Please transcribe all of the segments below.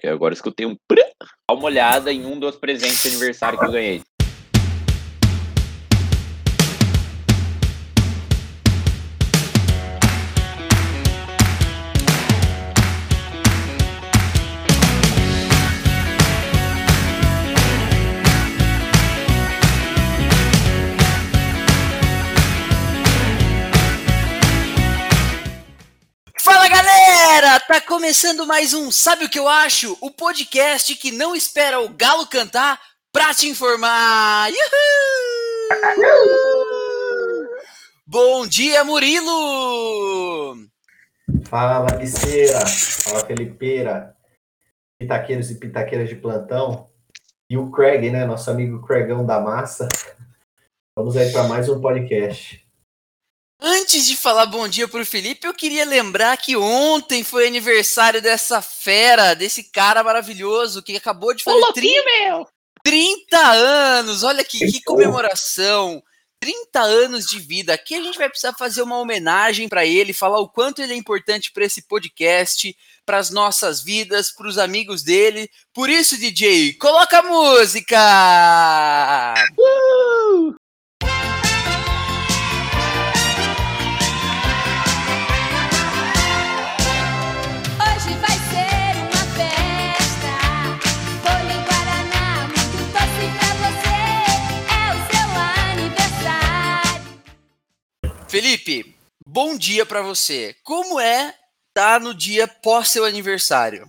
Que agora escutei um. Dá uma olhada em um dos presentes de aniversário que eu ganhei. Começando mais um Sabe o que eu acho? O podcast que não espera o galo cantar pra te informar. Uhul! Bom dia, Murilo! Fala, Liceira! Fala, Felipeira! Pitaqueiros e pitaqueiras de plantão. E o Craig, né? Nosso amigo Craigão da Massa. Vamos aí para mais um podcast. Antes de falar bom dia pro Felipe, eu queria lembrar que ontem foi aniversário dessa fera, desse cara maravilhoso que acabou de fazer 30, meu. 30 anos. Olha que, que comemoração. 30 anos de vida. Aqui a gente vai precisar fazer uma homenagem para ele, falar o quanto ele é importante para esse podcast, para as nossas vidas, para os amigos dele. Por isso, DJ, coloca a música! Uh! Felipe, bom dia para você. Como é estar tá no dia pós seu aniversário?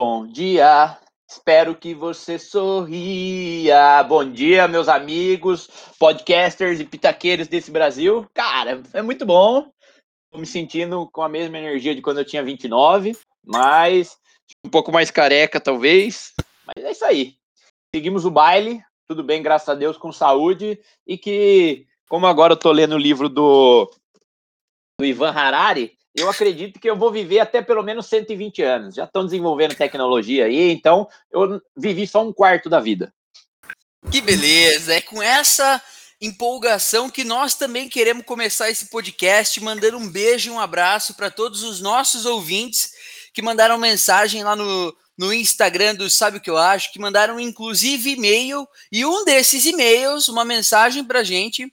Bom dia. Espero que você sorria. Bom dia, meus amigos, podcasters e pitaqueiros desse Brasil. Cara, é muito bom. Tô me sentindo com a mesma energia de quando eu tinha 29, mas um pouco mais careca, talvez. Mas é isso aí. Seguimos o baile, tudo bem, graças a Deus, com saúde e que como agora eu tô lendo o livro do, do Ivan Harari, eu acredito que eu vou viver até pelo menos 120 anos. Já estão desenvolvendo tecnologia aí, então eu vivi só um quarto da vida. Que beleza! É com essa empolgação que nós também queremos começar esse podcast, mandando um beijo e um abraço para todos os nossos ouvintes que mandaram mensagem lá no, no Instagram do Sabe o que eu acho, que mandaram inclusive e-mail, e um desses e-mails, uma mensagem para gente,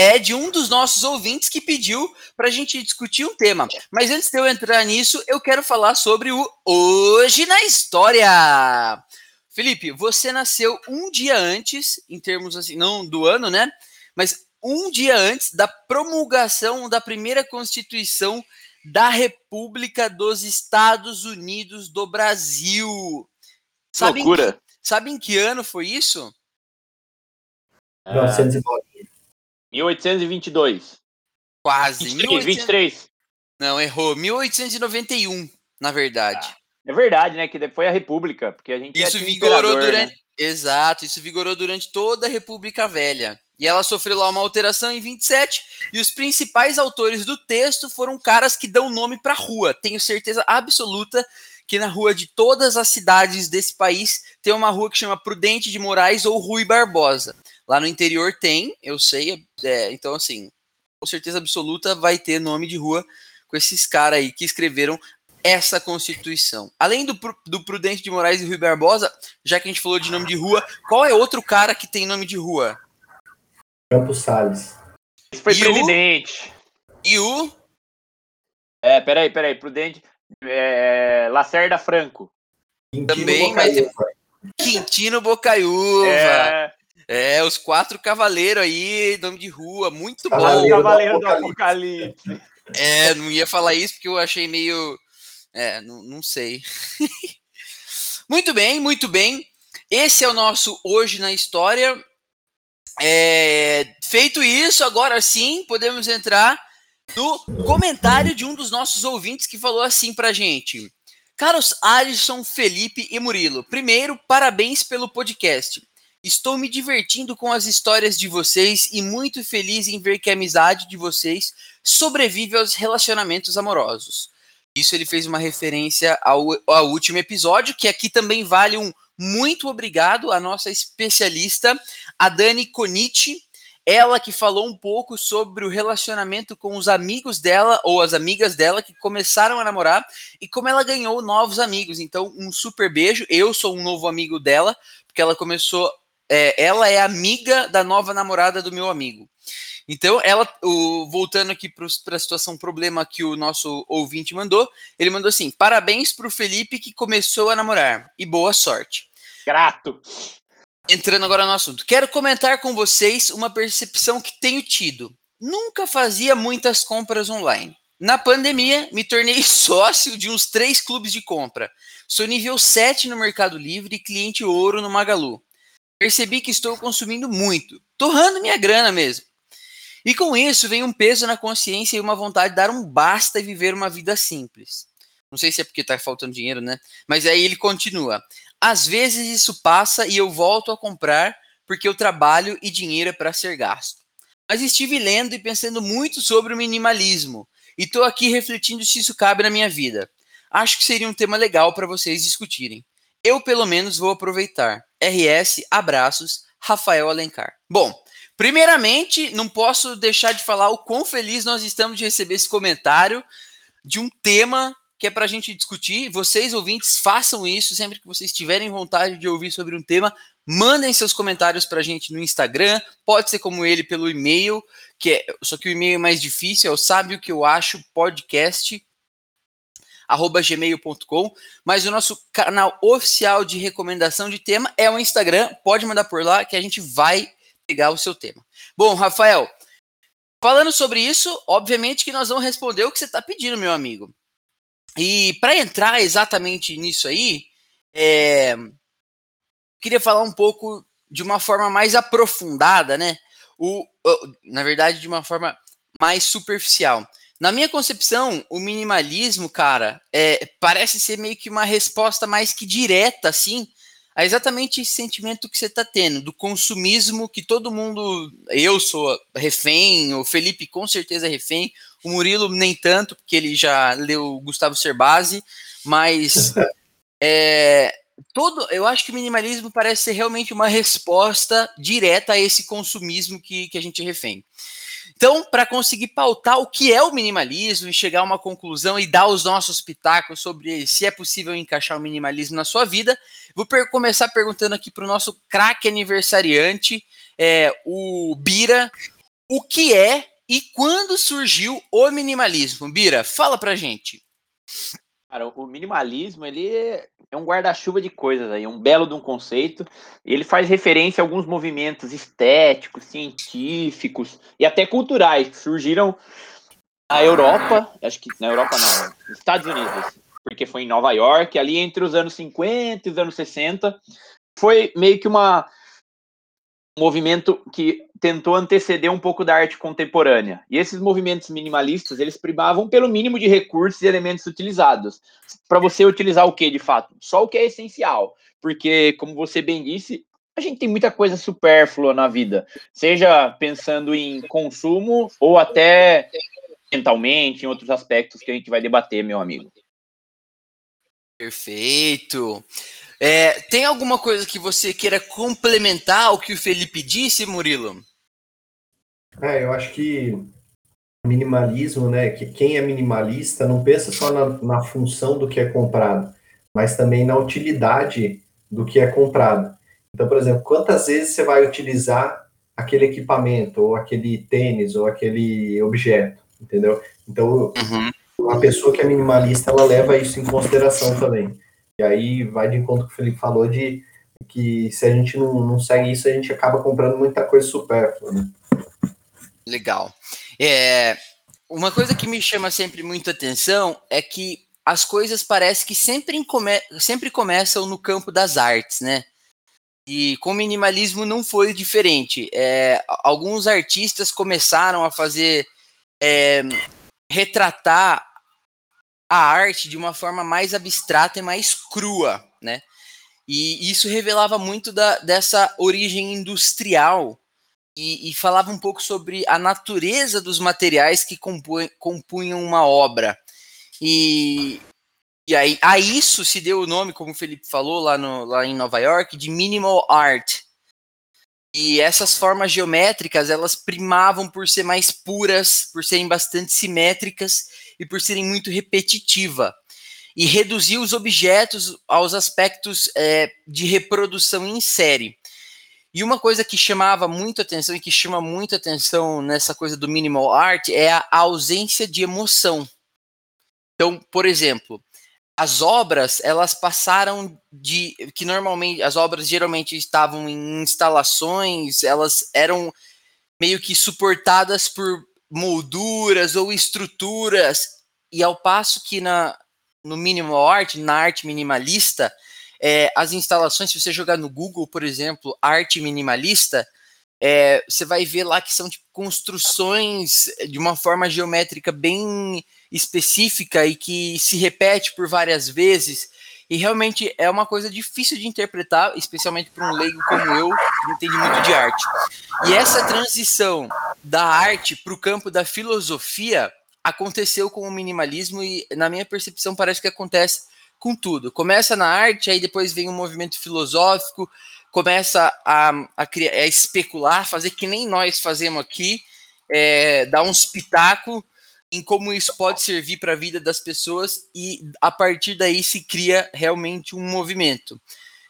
é de um dos nossos ouvintes que pediu para a gente discutir um tema. Mas antes de eu entrar nisso, eu quero falar sobre o Hoje na História. Felipe, você nasceu um dia antes, em termos assim, não do ano, né? Mas um dia antes da promulgação da primeira Constituição da República dos Estados Unidos do Brasil. Sabe Loucura. Em que, sabe em que ano foi isso? 1909. 1822. Quase. 23, 1800... 23. Não, errou. 1891, na verdade. Ah, é verdade, né? Que foi a República, porque a gente Isso vigorou durante. Né? Exato, isso vigorou durante toda a República Velha. E ela sofreu lá uma alteração em 27, e os principais autores do texto foram caras que dão nome para rua. Tenho certeza absoluta que na rua de todas as cidades desse país tem uma rua que chama Prudente de Moraes ou Rui Barbosa. Lá no interior tem, eu sei, é, então assim, com certeza absoluta vai ter nome de rua com esses caras aí que escreveram essa Constituição. Além do, do Prudente de Moraes e Rui Barbosa, já que a gente falou de nome de rua, qual é outro cara que tem nome de rua? Campos Salles. Esse foi e presidente. O... E o? É, peraí, peraí, Prudente. É, Lacerda Franco. Quintino Também, mas. Quintino Bocaiúva. É... É, os quatro cavaleiros aí, nome de rua, muito bom. Cavaleiro do Apocalipse. É, não ia falar isso porque eu achei meio. É, não, não sei. muito bem, muito bem. Esse é o nosso Hoje na História. É, feito isso, agora sim podemos entrar no comentário de um dos nossos ouvintes que falou assim pra gente. Caros Alisson, Felipe e Murilo, primeiro, parabéns pelo podcast. Estou me divertindo com as histórias de vocês e muito feliz em ver que a amizade de vocês sobrevive aos relacionamentos amorosos. Isso ele fez uma referência ao, ao último episódio, que aqui também vale um muito obrigado à nossa especialista, a Dani Conici. ela que falou um pouco sobre o relacionamento com os amigos dela ou as amigas dela que começaram a namorar e como ela ganhou novos amigos. Então, um super beijo. Eu sou um novo amigo dela, porque ela começou. É, ela é amiga da nova namorada do meu amigo. Então, ela, o, voltando aqui para a situação problema que o nosso ouvinte mandou, ele mandou assim: parabéns para o Felipe que começou a namorar e boa sorte. Grato. Entrando agora no assunto, quero comentar com vocês uma percepção que tenho tido. Nunca fazia muitas compras online. Na pandemia, me tornei sócio de uns três clubes de compra. Sou nível 7 no Mercado Livre e cliente ouro no Magalu. Percebi que estou consumindo muito, torrando minha grana mesmo. E com isso vem um peso na consciência e uma vontade de dar um basta e viver uma vida simples. Não sei se é porque está faltando dinheiro, né? Mas aí ele continua. Às vezes isso passa e eu volto a comprar porque eu trabalho e dinheiro é para ser gasto. Mas estive lendo e pensando muito sobre o minimalismo e estou aqui refletindo se isso cabe na minha vida. Acho que seria um tema legal para vocês discutirem. Eu, pelo menos, vou aproveitar. RS, abraços, Rafael Alencar. Bom, Primeiramente, não posso deixar de falar o quão feliz nós estamos de receber esse comentário de um tema que é para a gente discutir. Vocês, ouvintes, façam isso sempre que vocês tiverem vontade de ouvir sobre um tema. Mandem seus comentários para a gente no Instagram. Pode ser como ele pelo e-mail, que é, só que o e-mail é mais difícil, é o sabe o que eu acho podcast gmail.com, mas o nosso canal oficial de recomendação de tema é o Instagram. Pode mandar por lá que a gente vai pegar o seu tema. Bom, Rafael, falando sobre isso, obviamente que nós vamos responder o que você está pedindo, meu amigo. E para entrar exatamente nisso aí, é, queria falar um pouco de uma forma mais aprofundada, né? O, na verdade, de uma forma mais superficial. Na minha concepção, o minimalismo, cara, é, parece ser meio que uma resposta mais que direta, assim, é exatamente esse sentimento que você está tendo, do consumismo que todo mundo. Eu sou refém, o Felipe com certeza é refém, o Murilo nem tanto, porque ele já leu Gustavo Cerbasi, mas. é, todo, eu acho que o minimalismo parece ser realmente uma resposta direta a esse consumismo que, que a gente é refém. Então, para conseguir pautar o que é o minimalismo e chegar a uma conclusão e dar os nossos pitacos sobre se é possível encaixar o minimalismo na sua vida, vou começar perguntando aqui para o nosso craque aniversariante, é, o Bira, o que é e quando surgiu o minimalismo? Bira, fala para gente. Cara, o minimalismo, ele é um guarda-chuva de coisas aí, um belo de um conceito. Ele faz referência a alguns movimentos estéticos, científicos e até culturais que surgiram na Europa, acho que na Europa não, nos Estados Unidos, porque foi em Nova York, ali entre os anos 50 e os anos 60. Foi meio que uma um movimento que tentou anteceder um pouco da arte contemporânea. E esses movimentos minimalistas, eles privavam pelo mínimo de recursos e elementos utilizados. Para você utilizar o que, de fato? Só o que é essencial. Porque, como você bem disse, a gente tem muita coisa supérflua na vida. Seja pensando em consumo ou até mentalmente, em outros aspectos que a gente vai debater, meu amigo. Perfeito. É, tem alguma coisa que você queira complementar o que o Felipe disse, Murilo? É, eu acho que minimalismo, né? Que quem é minimalista não pensa só na, na função do que é comprado, mas também na utilidade do que é comprado. Então, por exemplo, quantas vezes você vai utilizar aquele equipamento, ou aquele tênis, ou aquele objeto, entendeu? Então, uhum. a pessoa que é minimalista, ela leva isso em consideração também. E aí vai de encontro com o Felipe falou de que se a gente não, não segue isso, a gente acaba comprando muita coisa supérflua, né? Legal. É, uma coisa que me chama sempre muita atenção é que as coisas parecem que sempre, come, sempre começam no campo das artes, né? E com o minimalismo não foi diferente. É, alguns artistas começaram a fazer é, retratar a arte de uma forma mais abstrata e mais crua, né? E isso revelava muito da, dessa origem industrial e, e, falava um pouco sobre a natureza dos materiais que compunham uma obra. E, e aí, a isso se deu o nome, como o Felipe falou lá, no, lá em Nova York, de minimal art. E essas formas geométricas, elas primavam por ser mais puras, por serem bastante simétricas e por serem muito repetitiva. E reduzir os objetos aos aspectos é, de reprodução em série. E uma coisa que chamava muito atenção e que chama muito atenção nessa coisa do minimal art é a ausência de emoção. Então, por exemplo, as obras elas passaram de que normalmente as obras geralmente estavam em instalações, elas eram meio que suportadas por molduras ou estruturas e ao passo que na no minimal art, na arte minimalista, é, as instalações, se você jogar no Google, por exemplo, arte minimalista, é, você vai ver lá que são tipo, construções de uma forma geométrica bem específica e que se repete por várias vezes. E realmente é uma coisa difícil de interpretar, especialmente para um leigo como eu, que entende muito de arte. E essa transição da arte para o campo da filosofia aconteceu com o minimalismo e, na minha percepção, parece que acontece com tudo. Começa na arte, aí depois vem um movimento filosófico, começa a, a, criar, a especular, fazer que nem nós fazemos aqui, é, dar uns pitaco em como isso pode servir para a vida das pessoas e a partir daí se cria realmente um movimento.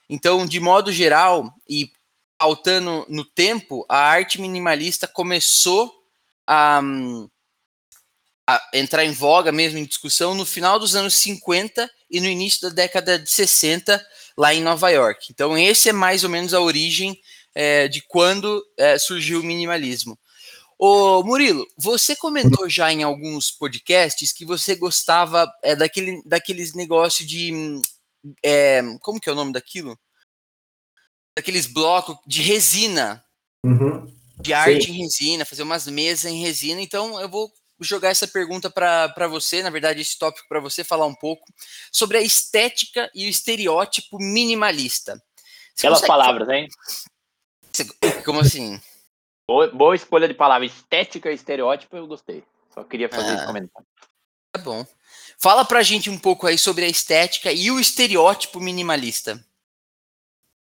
Então, de modo geral e pautando no tempo, a arte minimalista começou a, a entrar em voga mesmo em discussão no final dos anos 50 e no início da década de 60 lá em Nova York. Então, esse é mais ou menos a origem é, de quando é, surgiu o minimalismo. Ô Murilo, você comentou já em alguns podcasts que você gostava é, daquele, daqueles negócios de. É, como que é o nome daquilo? Daqueles blocos de resina. Uhum. De arte Sim. em resina, fazer umas mesas em resina. Então eu vou jogar essa pergunta para você, na verdade, esse tópico para você falar um pouco sobre a estética e o estereótipo minimalista. Você Aquelas palavras, hein? Como assim? Boa, boa, escolha de palavra. Estética e estereótipo, eu gostei. Só queria fazer ah, esse comentário. Tá bom. Fala pra gente um pouco aí sobre a estética e o estereótipo minimalista.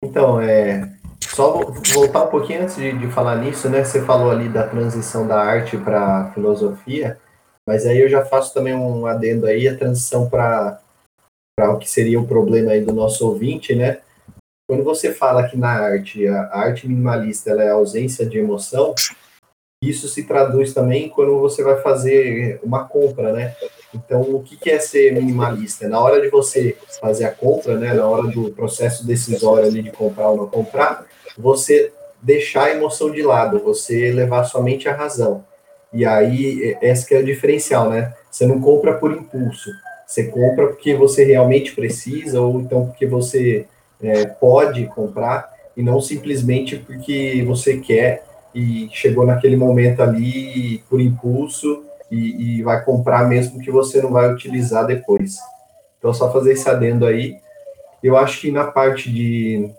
Então, é. Só voltar um pouquinho antes de, de falar nisso, né? Você falou ali da transição da arte para filosofia, mas aí eu já faço também um adendo aí, a transição para o que seria o problema aí do nosso ouvinte, né? Quando você fala que na arte, a arte minimalista ela é a ausência de emoção, isso se traduz também quando você vai fazer uma compra, né? Então, o que é ser minimalista? Na hora de você fazer a compra, né, na hora do processo decisório ali de comprar ou não comprar, você deixar a emoção de lado, você levar somente a razão. E aí, esse que é o diferencial, né? Você não compra por impulso, você compra porque você realmente precisa ou então porque você é, pode comprar e não simplesmente porque você quer e chegou naquele momento ali por impulso e, e, vai comprar mesmo que você não vai utilizar depois. Então, só fazer esse adendo aí. Eu acho que na parte de,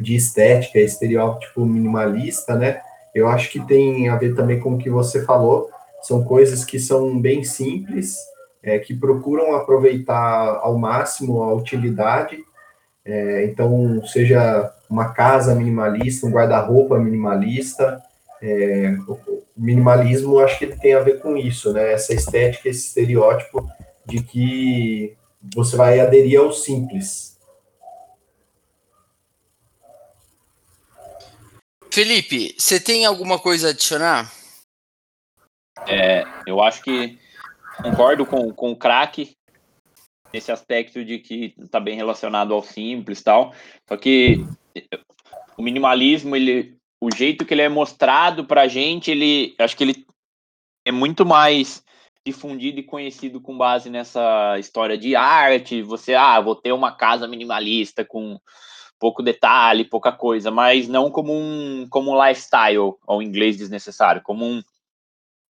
de estética, estereótipo minimalista, né? Eu acho que tem a ver também com o que você falou. São coisas que são bem simples, é, que procuram aproveitar ao máximo a utilidade é, então, seja uma casa minimalista, um guarda-roupa minimalista, é, o minimalismo acho que ele tem a ver com isso, né? Essa estética, esse estereótipo de que você vai aderir ao simples. Felipe, você tem alguma coisa a adicionar? É, eu acho que concordo com, com o craque nesse aspecto de que está bem relacionado ao simples tal. Só que o minimalismo, ele, o jeito que ele é mostrado para a gente, ele, acho que ele é muito mais difundido e conhecido com base nessa história de arte. Você, ah, vou ter uma casa minimalista com pouco detalhe, pouca coisa, mas não como um como um lifestyle, ou inglês desnecessário, como um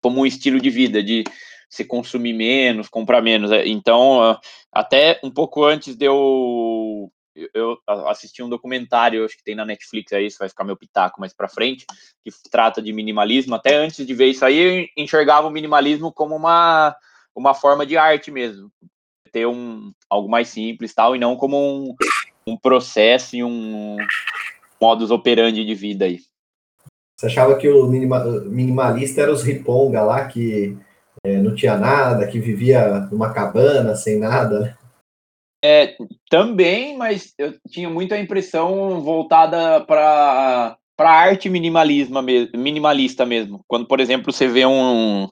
como um estilo de vida, de se consumir menos, comprar menos. É, então, até um pouco antes de eu eu assisti um documentário, acho que tem na Netflix aí, isso vai ficar meu pitaco mais para frente, que trata de minimalismo. Até antes de ver isso aí, eu enxergava o minimalismo como uma, uma forma de arte mesmo, ter um algo mais simples tal, e não como um, um processo e um modus operandi de vida aí. Você achava que o minima, minimalista era os riponga lá, que é, não tinha nada, que vivia numa cabana, sem nada, né? É, também, mas eu tinha muita impressão voltada para para arte minimalismo minimalista mesmo. Quando, por exemplo, você vê um,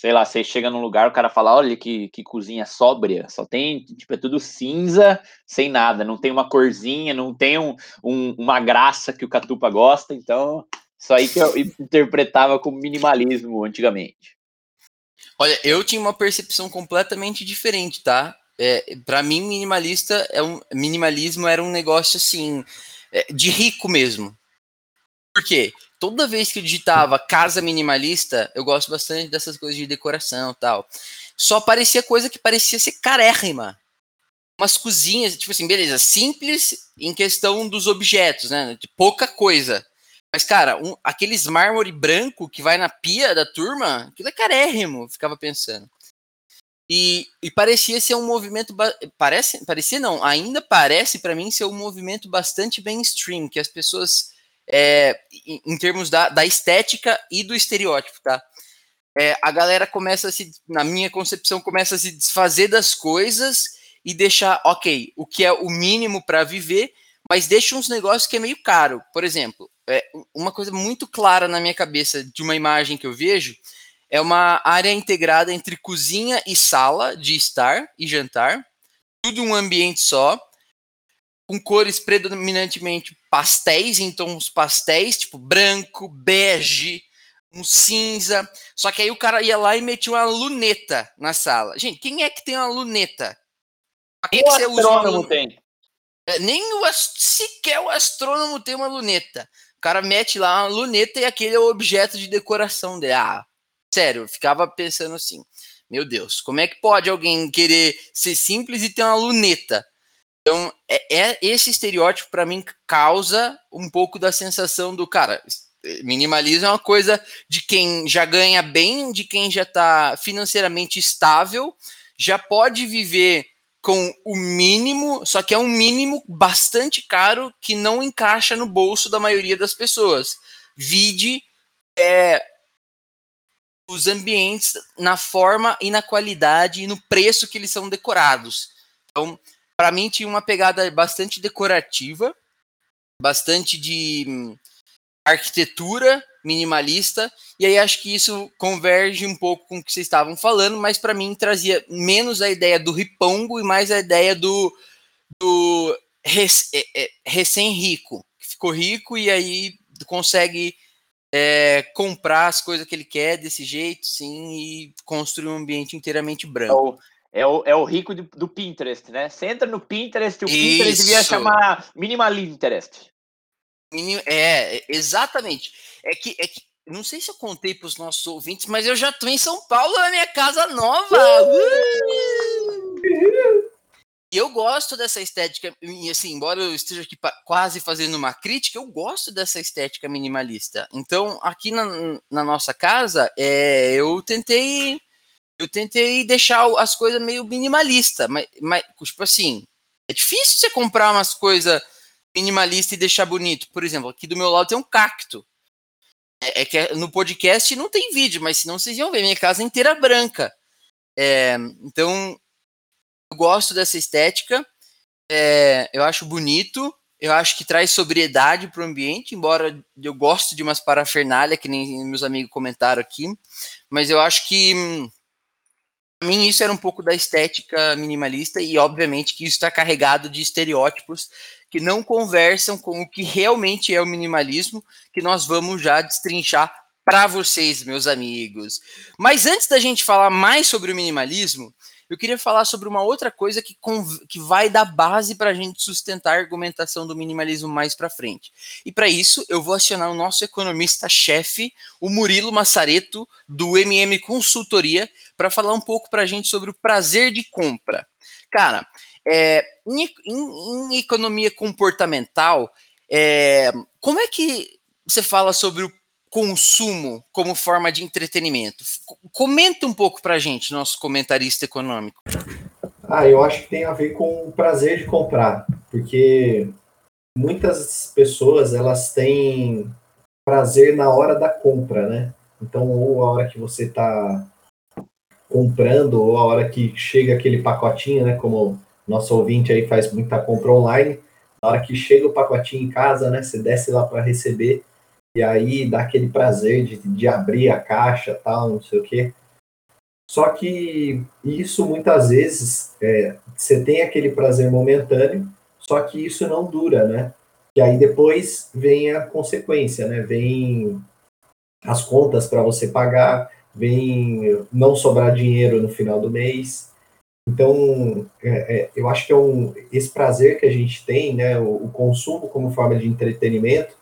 sei lá, você chega num lugar, o cara fala, olha que, que cozinha sóbria, só tem, tipo, é tudo cinza, sem nada, não tem uma corzinha, não tem um, um, uma graça que o Catupa gosta, então, isso aí que eu interpretava como minimalismo antigamente. Olha, eu tinha uma percepção completamente diferente, tá? É, para mim, minimalista é um minimalismo era um negócio assim é, de rico mesmo. Por quê? Toda vez que eu digitava casa minimalista, eu gosto bastante dessas coisas de decoração tal. Só parecia coisa que parecia ser carérrima. Umas cozinhas, tipo assim, beleza, simples em questão dos objetos, né? Pouca coisa. Mas, cara, um, aqueles mármore branco que vai na pia da turma, aquilo é carérrimo, ficava pensando. E, e parecia ser um movimento. Parece, parecia não, ainda parece para mim ser um movimento bastante mainstream, que as pessoas, é, em, em, termos da, da estética e do estereótipo, tá? É, a galera começa a se, na minha concepção, começa a se desfazer das coisas e deixar, ok, o que é o mínimo para viver, mas deixa uns negócios que é meio caro. Por exemplo, é, uma coisa muito clara na minha cabeça de uma imagem que eu vejo é uma área integrada entre cozinha e sala de estar e jantar, tudo um ambiente só, com cores predominantemente pastéis, em tons pastéis, tipo branco, bege, um cinza. Só que aí o cara ia lá e metia uma luneta na sala. Gente, quem é que tem uma luneta? Pra que, que você usa uma luneta? tem? É, nem o, sequer o astrônomo tem uma luneta. O cara mete lá uma luneta e aquele é o objeto de decoração dele. Ah, sério, eu ficava pensando assim: meu Deus, como é que pode alguém querer ser simples e ter uma luneta? Então, é, é esse estereótipo para mim causa um pouco da sensação do cara. Minimalismo é uma coisa de quem já ganha bem, de quem já está financeiramente estável, já pode viver com o mínimo, só que é um mínimo bastante caro que não encaixa no bolso da maioria das pessoas. Vide é, os ambientes na forma e na qualidade e no preço que eles são decorados. Então, para mim tinha uma pegada bastante decorativa, bastante de hum, arquitetura minimalista, e aí acho que isso converge um pouco com o que vocês estavam falando, mas para mim trazia menos a ideia do ripongo e mais a ideia do, do é, é, recém-rico, que ficou rico e aí consegue é, comprar as coisas que ele quer desse jeito, sim, e construir um ambiente inteiramente branco. É o, é o rico do, do Pinterest, né? Você entra no Pinterest, o Isso. Pinterest devia chamar Minimal Interest. É, exatamente. É que, é que não sei se eu contei para os nossos ouvintes, mas eu já estou em São Paulo na minha casa nova. E eu gosto dessa estética, assim, embora eu esteja aqui quase fazendo uma crítica, eu gosto dessa estética minimalista. Então, aqui na, na nossa casa, é, eu tentei eu tentei deixar as coisas meio minimalista, mas, mas tipo assim, é difícil você comprar umas coisas minimalista e deixar bonito. Por exemplo, aqui do meu lado tem um cacto. É, é que é, no podcast não tem vídeo, mas senão vocês iam ver minha casa inteira branca. É, então, eu gosto dessa estética. É, eu acho bonito. Eu acho que traz sobriedade para o ambiente, embora eu goste de umas parafernália, que nem meus amigos comentaram aqui. Mas eu acho que para mim isso era um pouco da estética minimalista e obviamente que isso está carregado de estereótipos que não conversam com o que realmente é o minimalismo, que nós vamos já destrinchar para vocês, meus amigos. Mas antes da gente falar mais sobre o minimalismo, eu queria falar sobre uma outra coisa que, que vai dar base para a gente sustentar a argumentação do minimalismo mais para frente. E para isso, eu vou acionar o nosso economista-chefe, o Murilo Massareto, do MM Consultoria, para falar um pouco para a gente sobre o prazer de compra. Cara, é, em, em, em, economia comportamental, é, como é que você fala sobre o consumo como forma de entretenimento. Comenta um pouco para a gente, nosso comentarista econômico. Ah, eu acho que tem a ver com o prazer de comprar, porque muitas pessoas elas têm prazer na hora da compra, né? Então, ou a hora que você está comprando, ou a hora que chega aquele pacotinho, né? Como nosso ouvinte aí faz muita compra online, na hora que chega o pacotinho em casa, né? Você desce lá para receber, e aí dá aquele prazer de, de abrir a caixa, tal, não sei o quê. Só que isso muitas vezes é, você tem aquele prazer momentâneo, só que isso não dura, né? E aí depois vem a consequência, né? Vem as contas para você pagar, vem não sobrar dinheiro no final do mês. Então, é, é, eu acho que é um, esse prazer que a gente tem, né? O, o consumo como forma de entretenimento,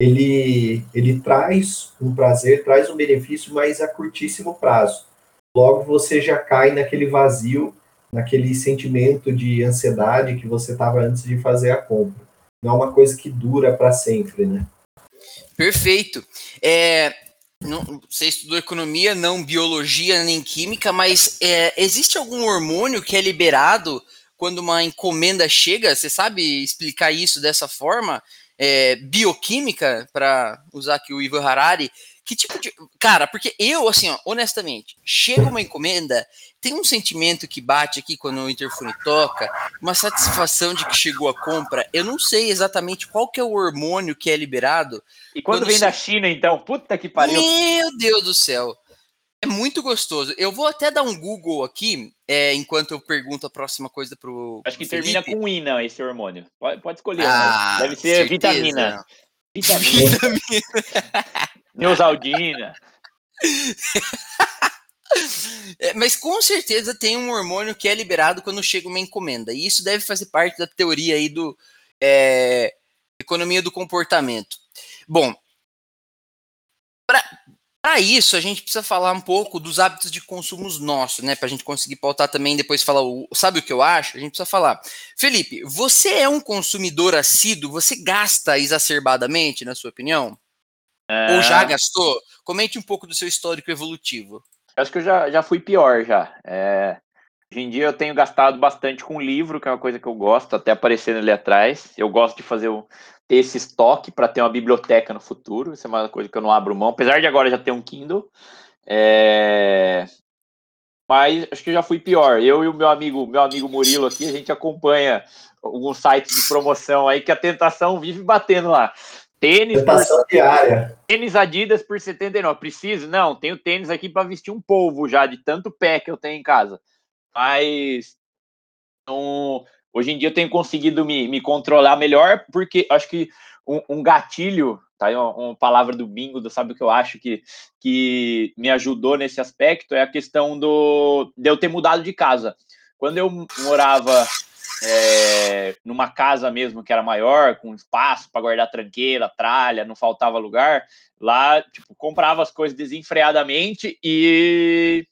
ele, ele traz um prazer, traz um benefício, mas a curtíssimo prazo logo você já cai naquele vazio, naquele sentimento de ansiedade que você estava antes de fazer a compra. Não é uma coisa que dura para sempre, né? Perfeito. É, não, você estudou economia, não biologia nem química, mas é, existe algum hormônio que é liberado quando uma encomenda chega? Você sabe explicar isso dessa forma? É, bioquímica, para usar aqui o Ivo Harari, que tipo de. Cara, porque eu, assim, ó, honestamente, chega uma encomenda, tem um sentimento que bate aqui quando o interfone toca, uma satisfação de que chegou a compra. Eu não sei exatamente qual que é o hormônio que é liberado. E quando, quando vem se... da China, então? Puta que pariu. Meu Deus do céu. É muito gostoso. Eu vou até dar um Google aqui, é, enquanto eu pergunto a próxima coisa pro. Acho que Felipe. termina com INA esse hormônio. Pode, pode escolher. Ah, Deve ser certeza. vitamina. Vitamina. vitamina. Neusaldina. É, mas com certeza tem um hormônio que é liberado quando chega uma encomenda. E isso deve fazer parte da teoria aí do é, economia do comportamento. Bom, para isso a gente precisa falar um pouco dos hábitos de consumos nossos, né? Para a gente conseguir pautar também depois falar o, sabe o que eu acho? A gente precisa falar. Felipe, você é um consumidor assíduo? Você gasta exacerbadamente, na sua opinião? É... Ou já gastou? Comente um pouco do seu histórico evolutivo. Acho que eu já, já fui pior já. É... Hoje em dia eu tenho gastado bastante com livro, que é uma coisa que eu gosto, até aparecendo ali atrás. Eu gosto de fazer o, ter esse estoque para ter uma biblioteca no futuro. Isso é uma coisa que eu não abro mão, apesar de agora já ter um Kindle. É... Mas acho que eu já fui pior. Eu e o meu amigo, meu amigo Murilo aqui, a gente acompanha alguns sites de promoção aí que a tentação vive batendo lá. Tênis por, diária. Tênis Adidas por 79. Preciso? Não, tenho tênis aqui para vestir um polvo já, de tanto pé que eu tenho em casa. Mas um, hoje em dia eu tenho conseguido me, me controlar melhor, porque acho que um, um gatilho, tá aí uma, uma, palavra do bingo, do sabe o que eu acho que, que me ajudou nesse aspecto, é a questão do, de eu ter mudado de casa. Quando eu morava é, numa casa mesmo que era maior, com espaço para guardar tranqueira, tralha, não faltava lugar. Lá, tipo, comprava as coisas desenfreadamente e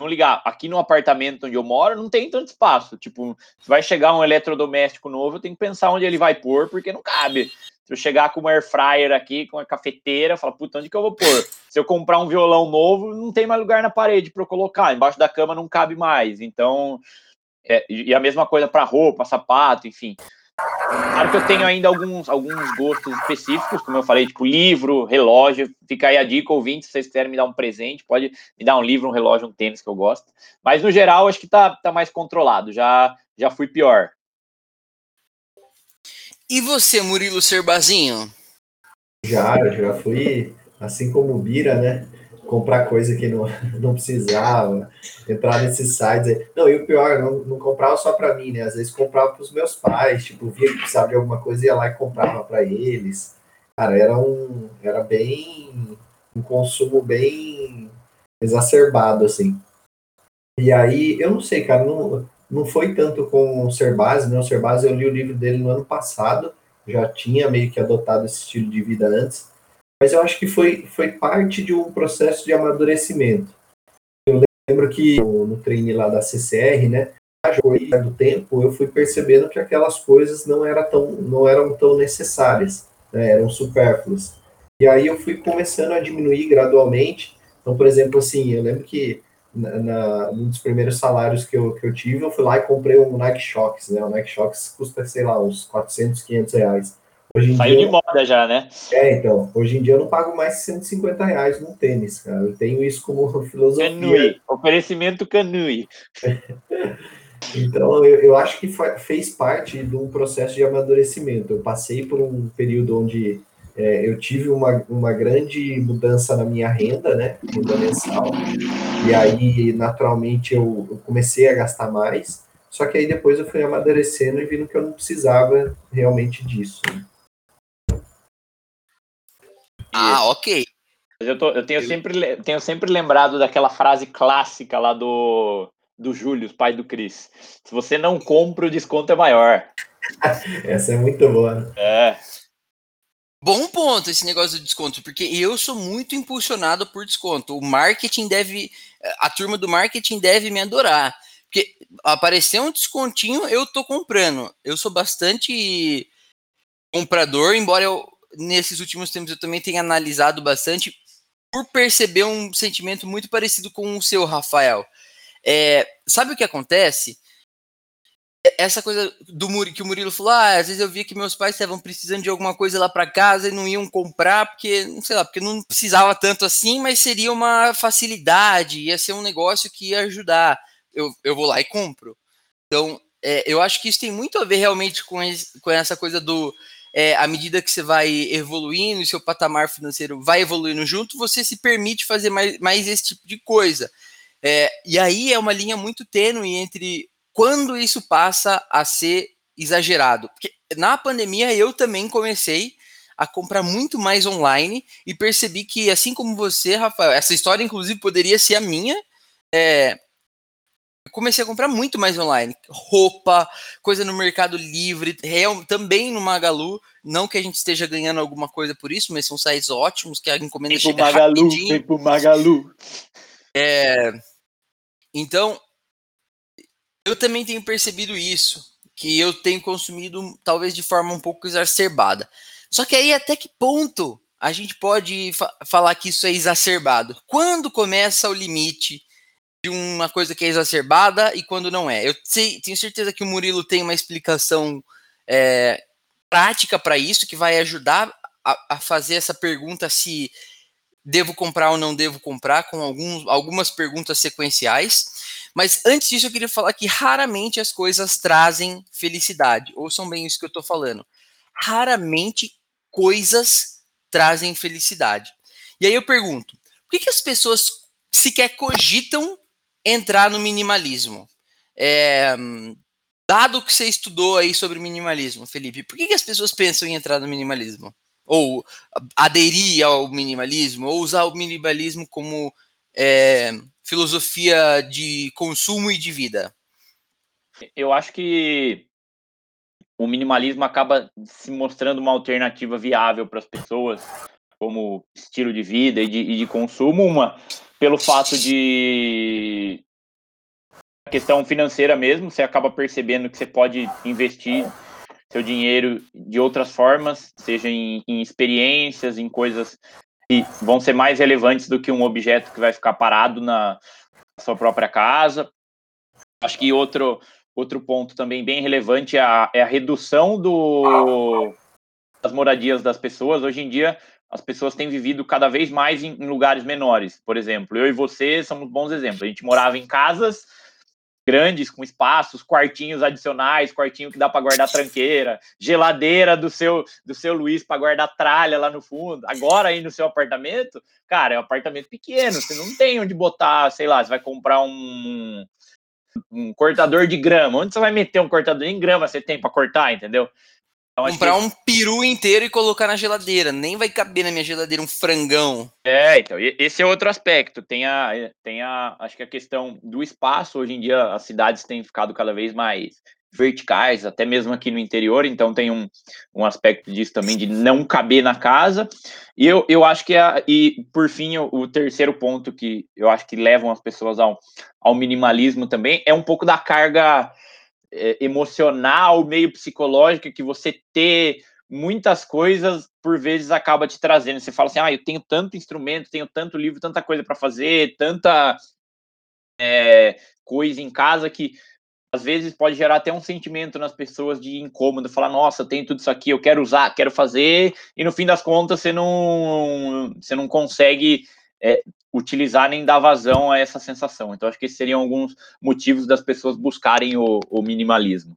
não ligar. Aqui no apartamento onde eu moro não tem tanto espaço. Tipo, se vai chegar um eletrodoméstico novo, eu tenho que pensar onde ele vai pôr, porque não cabe. Se eu chegar com uma air fryer aqui, com uma cafeteira, fala, puta, onde que eu vou pôr? Se eu comprar um violão novo, não tem mais lugar na parede para eu colocar. Embaixo da cama não cabe mais. Então, é, e a mesma coisa para roupa, sapato, enfim. Claro que eu tenho ainda alguns, alguns gostos específicos, como eu falei, tipo livro, relógio. Fica aí a dica, ouvinte, se vocês quiserem me dar um presente, pode me dar um livro, um relógio, um tênis que eu gosto. Mas no geral, acho que tá, tá mais controlado. Já, já fui pior. E você, Murilo Serbazinho? Já, já fui, assim como o Bira, né? Comprar coisa que não, não precisava, entrar nesses sites. Não, e o pior, não, não comprava só para mim, né? Às vezes comprava para os meus pais, tipo, via que precisava de alguma coisa, ia lá e comprava para eles. Cara, era um, era bem, um consumo bem exacerbado, assim. E aí, eu não sei, cara, não, não foi tanto com o Serbase, né? O Serbase, eu li o livro dele no ano passado, já tinha meio que adotado esse estilo de vida antes, mas eu acho que foi, foi parte de um processo de amadurecimento. Eu lembro que no, no lá da CCR, né, do tempo, eu fui percebendo que aquelas coisas não, era tão, não eram tão necessárias, né, eram supérfluas. E aí eu fui começando a diminuir gradualmente. Então, por exemplo, assim, eu lembro que na, na, um dos primeiros salários que eu, que eu tive, eu fui lá e comprei um Nike Shox, né? O Nike Shox custa, sei lá, uns 400, 500 reais. Hoje Saiu dia, de moda já, né? É, então, hoje em dia eu não pago mais 150 reais num tênis, cara. Eu tenho isso como filosofia. Canui. Oferecimento Canui. Então, eu, eu acho que fez parte de um processo de amadurecimento. Eu passei por um período onde é, eu tive uma, uma grande mudança na minha renda, né? Renda mensal. E aí, naturalmente, eu, eu comecei a gastar mais. Só que aí depois eu fui amadurecendo e vendo que eu não precisava realmente disso. né? Ah, ok. Eu, tô- eu tenho, sempre, tenho sempre lembrado daquela frase clássica lá do, do Júlio, pai do Cris. Se você não compra, o desconto é maior. Essa é muito boa. né? É. Bom ponto esse negócio do desconto, porque eu sou muito impulsionado por desconto. O marketing deve, a turma do marketing deve me adorar. Porque aparecer um descontinho, eu tô comprando. Eu sou bastante comprador, embora eu nesses últimos tempos eu também tenha analisado bastante por perceber um sentimento muito parecido com o seu, Rafael. É, sabe o que acontece? essa coisa do Murilo, que o Murilo falou, ah, às vezes eu via que meus pais estavam precisando de alguma coisa lá para casa e não iam comprar porque, não sei lá, porque não precisava tanto assim, mas seria uma facilidade, ia ser um negócio que ia ajudar. Eu, eu vou lá e compro. Então, é, eu acho que isso tem muito a ver realmente com, esse, com essa coisa do é, à medida que você vai evoluindo seu patamar financeiro vai evoluindo junto, você se permite fazer mais, mais esse tipo de coisa. É, e aí é uma linha muito tênue entre quando isso passa a ser exagerado. Porque na pandemia eu também comecei a comprar muito mais online e percebi que, assim como você, Rafael, essa história inclusive poderia ser a minha. É, eu comecei a comprar muito mais online. Roupa, coisa no Mercado Livre, real, também no Magalu. Não que a gente esteja ganhando alguma coisa por isso, mas são sites ótimos que a encomenda pro chega Magalu, rapidinho. vem pro Magalu. É, então, eu também tenho percebido isso, que eu tenho consumido talvez de forma um pouco exacerbada. Só que aí até que ponto a gente pode fa falar que isso é exacerbado? Quando começa o limite de uma coisa que é exacerbada e quando não é? Eu sei, tenho certeza que o Murilo tem uma explicação é, prática para isso, que vai ajudar a, a fazer essa pergunta se devo comprar ou não devo comprar, com alguns, algumas perguntas sequenciais. Mas antes disso, eu queria falar que raramente as coisas trazem felicidade. Ouçam bem isso que eu estou falando. Raramente coisas trazem felicidade. E aí eu pergunto: por que, que as pessoas sequer cogitam entrar no minimalismo? É, dado que você estudou aí sobre minimalismo, Felipe, por que, que as pessoas pensam em entrar no minimalismo? Ou aderir ao minimalismo, ou usar o minimalismo como é, filosofia de consumo e de vida? Eu acho que o minimalismo acaba se mostrando uma alternativa viável para as pessoas, como estilo de vida e de, e de, consumo. Uma, pelo fato de questão financeira mesmo, você acaba percebendo que você pode investir seu dinheiro de outras formas, seja em, em experiências, em coisas que vão ser mais relevantes do que um objeto que vai ficar parado na sua própria casa. Acho que outro, outro ponto também bem relevante é a, é a redução do, das moradias das pessoas. Hoje em dia, as pessoas têm vivido cada vez mais em, em lugares menores. Por exemplo, eu e você somos bons exemplos. A gente morava em casas grandes, com espaços, quartinhos adicionais, quartinho que dá para guardar tranqueira, geladeira do seu do seu Luiz para guardar tralha lá no fundo. Agora aí no seu apartamento, cara, é um apartamento pequeno, você não tem onde botar, sei lá, você vai comprar um um cortador de grama. Onde você vai meter um cortador em grama? Você tem para cortar, entendeu? Então, Comprar que... um peru inteiro e colocar na geladeira. Nem vai caber na minha geladeira um frangão. É, então, esse é outro aspecto. Tem a, tem a, acho que a questão do espaço. Hoje em dia, as cidades têm ficado cada vez mais verticais, até mesmo aqui no interior, então tem um, um aspecto disso também, de não caber na casa. E eu, eu acho que, a, e por fim, o, o terceiro ponto que eu acho que levam as pessoas ao, ao minimalismo também é um pouco da carga é, emocional, meio psicológica, que você ter muitas coisas, por vezes, acaba te trazendo. Você fala assim, ah, eu tenho tanto instrumento, tenho tanto livro, tanta coisa para fazer, tanta é, coisa em casa que às vezes pode gerar até um sentimento nas pessoas de incômodo, falar, nossa, tem tudo isso aqui, eu quero usar, quero fazer, e no fim das contas você não, você não consegue é, utilizar nem dar vazão a essa sensação. Então, acho que esses seriam alguns motivos das pessoas buscarem o, o minimalismo.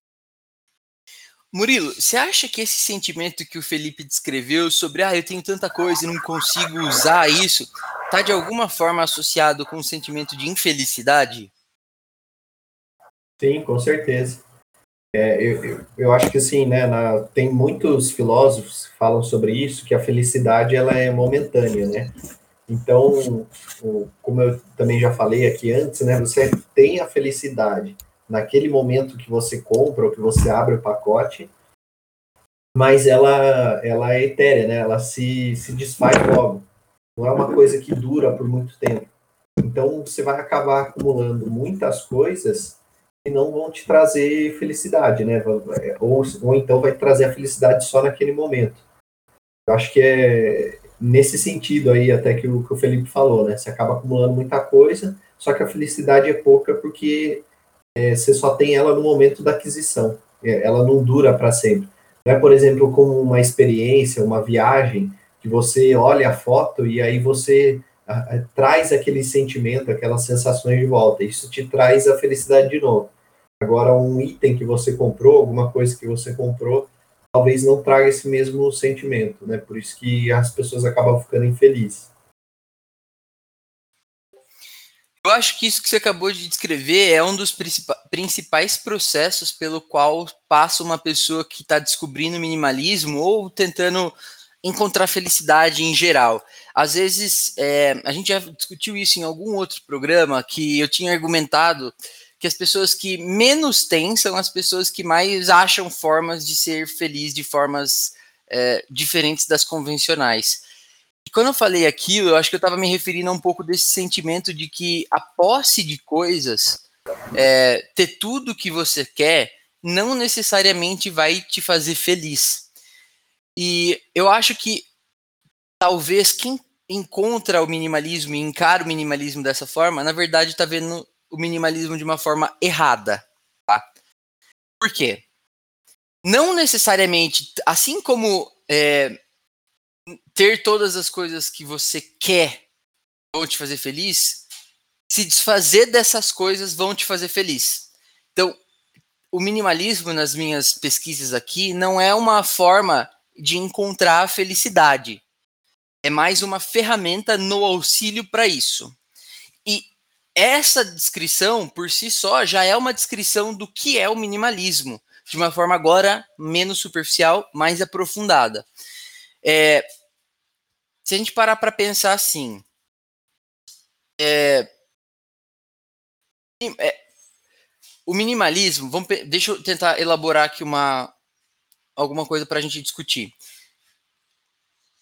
Murilo, você acha que esse sentimento que o Felipe descreveu sobre ah, eu tenho tanta coisa e não consigo usar isso, está de alguma forma associado com um sentimento de infelicidade? Sim, com certeza. É, eu, eu, eu, acho que assim, né, na, tem muitos filósofos que falam sobre isso, que a felicidade ela é momentânea, né? Então, como eu também já falei aqui antes, né, você tem a felicidade naquele momento que você compra ou que você abre o pacote, mas ela, ela é etérea, né? Ela se, se desfaz logo. Não é uma coisa que dura por muito tempo. Então, você vai acabar acumulando muitas coisas que não vão te trazer felicidade, né? Ou, ou então vai trazer a felicidade só naquele momento. Eu acho que é nesse sentido aí até que o, que o Felipe falou, né? Você acaba acumulando muita coisa, só que a felicidade é pouca porque é, você só tem ela no momento da aquisição. É, ela não dura para sempre. Não é, por exemplo, como uma experiência, uma viagem, que você olha a foto e aí você a, a, traz aquele sentimento, aquelas sensações de volta. Isso te traz a felicidade de novo. Agora, um item que você comprou, alguma coisa que você comprou, talvez não traga esse mesmo sentimento, né? Por isso que as pessoas acabam ficando infelizes. Eu acho que isso que você acabou de descrever é um dos principais processos pelo qual passa uma pessoa que está descobrindo minimalismo ou tentando encontrar felicidade em geral. Às vezes, é, a gente já discutiu isso em algum outro programa que eu tinha argumentado que as pessoas que menos têm são as pessoas que mais acham formas de ser feliz de formas é, diferentes das convencionais. E quando eu falei aquilo, eu acho que eu estava me referindo a um pouco desse sentimento de que a posse de coisas, é, ter tudo que você quer, não necessariamente vai te fazer feliz. E eu acho que talvez quem encontra o minimalismo e encara o minimalismo dessa forma, na verdade está vendo o minimalismo de uma forma errada. Tá? Por quê? Não necessariamente, assim como é, ter todas as coisas que você quer vão te fazer feliz, se desfazer dessas coisas vão te fazer feliz. Então, o minimalismo nas minhas pesquisas aqui não é uma forma de encontrar a felicidade. É mais uma ferramenta no auxílio para isso. E essa descrição, por si só, já é uma descrição do que é o minimalismo, de uma forma agora menos superficial, mais aprofundada. É, se a gente parar para pensar assim, é, é, o minimalismo, vamos, deixa eu tentar elaborar aqui uma alguma coisa para a gente discutir.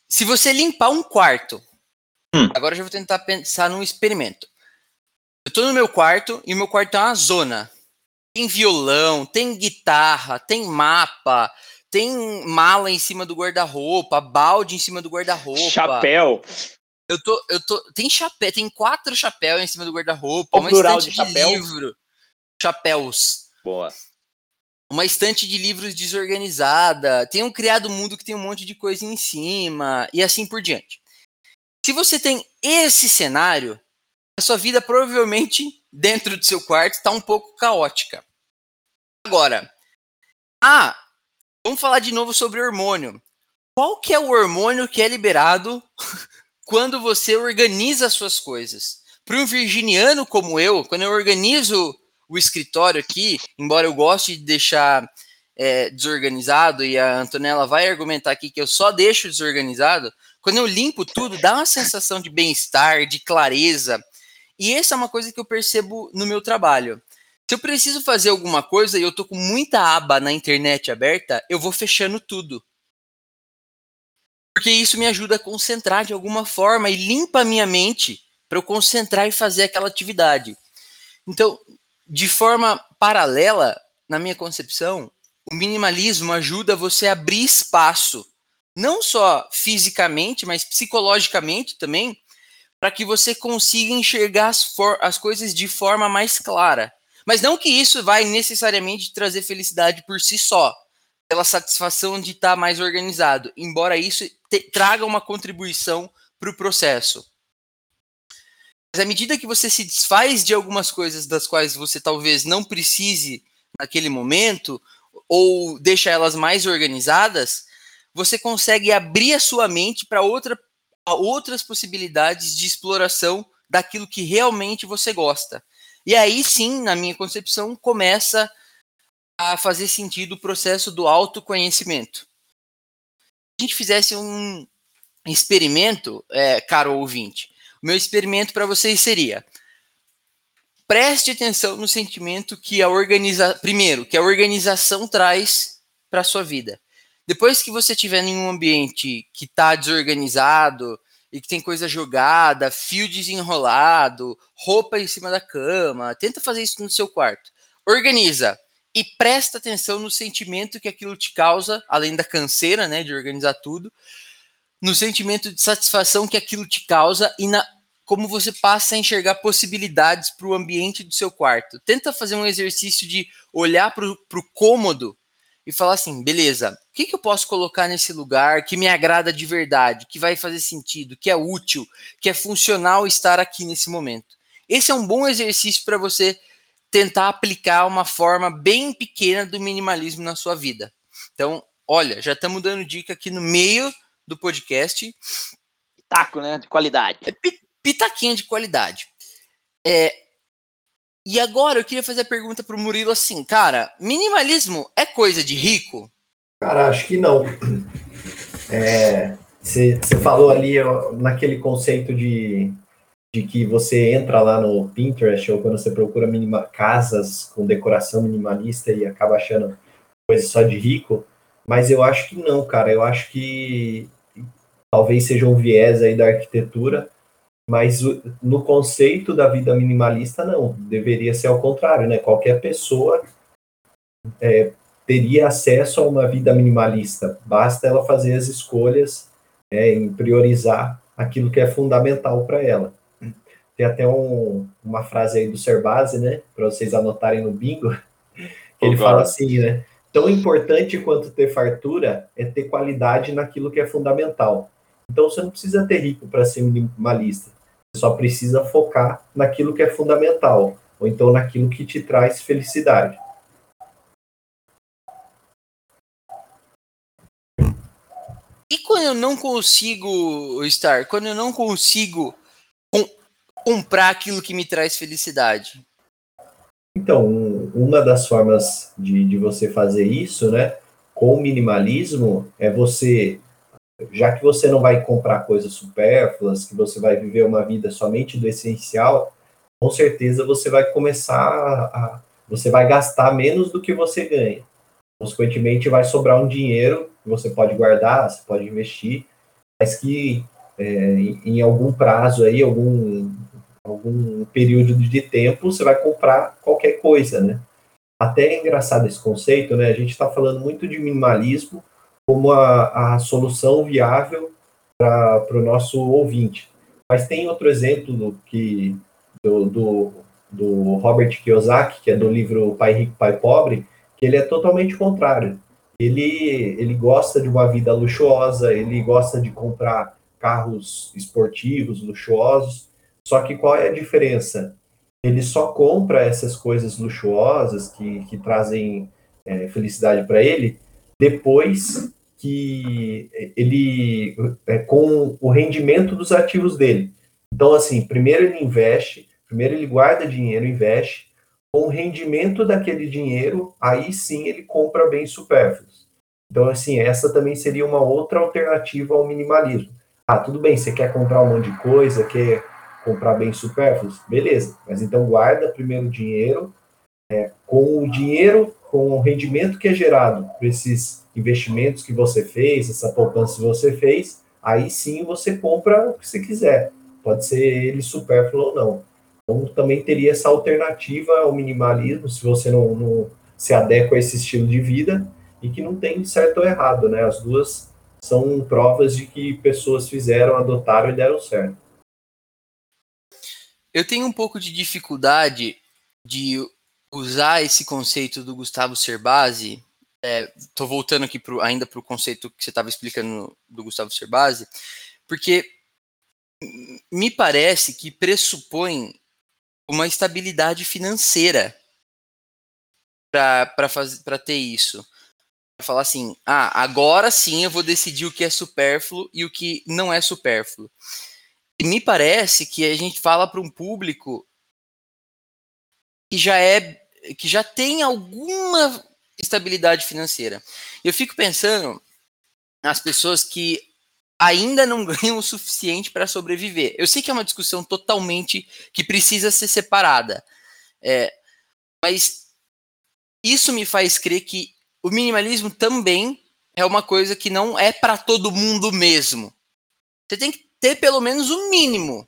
Se você limpar um quarto, hum. agora eu já vou tentar pensar num experimento. Eu estou no meu quarto e o meu quarto é uma zona. Tem violão, tem guitarra, tem mapa, tem mala em cima do guarda-roupa, balde em cima do guarda-roupa. Chapéu. Eu tô, eu tô, tem chapéu, tem quatro chapéus em cima do guarda-roupa, uma estante de, chapéu? de livro, chapéus. Boa. Uma estante de livros desorganizada, tem um criado mundo que tem um monte de coisa em cima e assim por diante. Se você tem esse cenário, a sua vida provavelmente dentro do seu quarto está um pouco caótica. Agora, ah, Vamos falar de novo sobre hormônio. Qual que é o hormônio que é liberado quando você organiza as suas coisas? Para um virginiano como eu, quando eu organizo o escritório aqui, embora eu goste de deixar é, desorganizado, e a Antonella vai argumentar aqui que eu só deixo desorganizado, quando eu limpo tudo, dá uma sensação de bem-estar, de clareza. E essa é uma coisa que eu percebo no meu trabalho. Se eu preciso fazer alguma coisa e eu tô com muita aba na internet aberta, eu vou fechando tudo. Porque isso me ajuda a concentrar de alguma forma e limpa a minha mente para eu concentrar e fazer aquela atividade. Então, de forma paralela, na minha concepção, o minimalismo ajuda você a abrir espaço, não só fisicamente, mas psicologicamente também, para que você consiga enxergar as, as coisas de forma mais clara. Mas não que isso vai necessariamente trazer felicidade por si só, pela satisfação de estar mais organizado, embora isso traga uma contribuição para o processo. Mas à medida que você se desfaz de algumas coisas das quais você talvez não precise naquele momento, ou deixa elas mais organizadas, você consegue abrir a sua mente para outra, outras possibilidades de exploração daquilo que realmente você gosta. E aí sim, na minha concepção, começa a fazer sentido o processo do autoconhecimento. Se a gente fizesse um experimento, é, caro ouvinte, o meu experimento para vocês seria: preste atenção no sentimento que a organização, primeiro, que a organização traz para a sua vida. Depois que você estiver em um ambiente que está desorganizado e que tem coisa jogada, fio desenrolado, roupa em cima da cama, tenta fazer isso no seu quarto. Organiza e presta atenção no sentimento que aquilo te causa, além da canseira, né, de organizar tudo, no sentimento de satisfação que aquilo te causa e na como você passa a enxergar possibilidades para o ambiente do seu quarto. Tenta fazer um exercício de olhar para o cômodo e falar assim: beleza, o que, que eu posso colocar nesse lugar que me agrada de verdade, que vai fazer sentido, que é útil, que é funcional estar aqui nesse momento. Esse é um bom exercício para você tentar aplicar uma forma bem pequena do minimalismo na sua vida. Então, olha, já estamos dando dica aqui no meio do podcast. Pitaco, né? De qualidade. É pitaquinha de qualidade. É, e agora eu queria fazer a pergunta para o Murilo assim, cara, minimalismo é coisa de rico? Cara, acho que não. Você é, falou ali ó, naquele conceito de, de que você entra lá no Pinterest ou quando você procura minima, casas com decoração minimalista e acaba achando coisa só de rico, mas eu acho que não, cara. Eu acho que talvez seja um viés aí da arquitetura, mas no conceito da vida minimalista, não. Deveria ser ao contrário, né? Qualquer pessoa é, teria acesso a uma vida minimalista. Basta ela fazer as escolhas é, em priorizar aquilo que é fundamental para ela. Tem até um, uma frase aí do Serbase, né? Para vocês anotarem no bingo, que ele fala assim, né? Tão importante quanto ter fartura é ter qualidade naquilo que é fundamental. Então você não precisa ter rico para ser minimalista só precisa focar naquilo que é fundamental, ou então naquilo que te traz felicidade. E quando eu não consigo, Star, quando eu não consigo com, comprar aquilo que me traz felicidade? Então, uma das formas de, de você fazer isso, né, com o minimalismo, é você já que você não vai comprar coisas supérfluas, que você vai viver uma vida somente do essencial, com certeza você vai começar a, você vai gastar menos do que você ganha. Consequentemente, vai sobrar um dinheiro que você pode guardar, você pode investir, mas que é, em algum prazo aí, algum algum período de tempo, você vai comprar qualquer coisa, né? Até é engraçado esse conceito, né? A gente está falando muito de minimalismo, como a, a solução viável para o nosso ouvinte. Mas tem outro exemplo do, que, do, do, do Robert Kiyosaki, que é do livro Pai Rico, Pai Pobre, que ele é totalmente contrário. Ele, ele gosta de uma vida luxuosa, ele gosta de comprar carros esportivos, luxuosos, só que qual é a diferença? Ele só compra essas coisas luxuosas que, que trazem é, felicidade para ele depois que ele é, com o rendimento dos ativos dele. Então, assim, primeiro ele investe, primeiro ele guarda dinheiro, investe, com o rendimento daquele dinheiro, aí sim ele compra bens supérfluos. Então, assim, essa também seria uma outra alternativa ao minimalismo. Ah, tudo bem, você quer comprar um monte de coisa, quer comprar bens supérfluos? Beleza, mas então guarda primeiro o dinheiro, é, com o dinheiro com o rendimento que é gerado por esses investimentos que você fez, essa poupança que você fez, aí sim você compra o que você quiser. Pode ser ele supérfluo ou não. Então também teria essa alternativa ao minimalismo, se você não, não se adequa a esse estilo de vida, e que não tem certo ou errado, né? As duas são provas de que pessoas fizeram, adotaram e deram certo. Eu tenho um pouco de dificuldade de usar esse conceito do Gustavo Cerbasi, estou é, voltando aqui pro, ainda para o conceito que você estava explicando do Gustavo Cerbasi, porque me parece que pressupõe uma estabilidade financeira para ter isso. Pra falar assim, ah, agora sim eu vou decidir o que é supérfluo e o que não é supérfluo. E me parece que a gente fala para um público que já é que já tem alguma estabilidade financeira. Eu fico pensando nas pessoas que ainda não ganham o suficiente para sobreviver. Eu sei que é uma discussão totalmente que precisa ser separada, é, mas isso me faz crer que o minimalismo também é uma coisa que não é para todo mundo mesmo. Você tem que ter pelo menos o um mínimo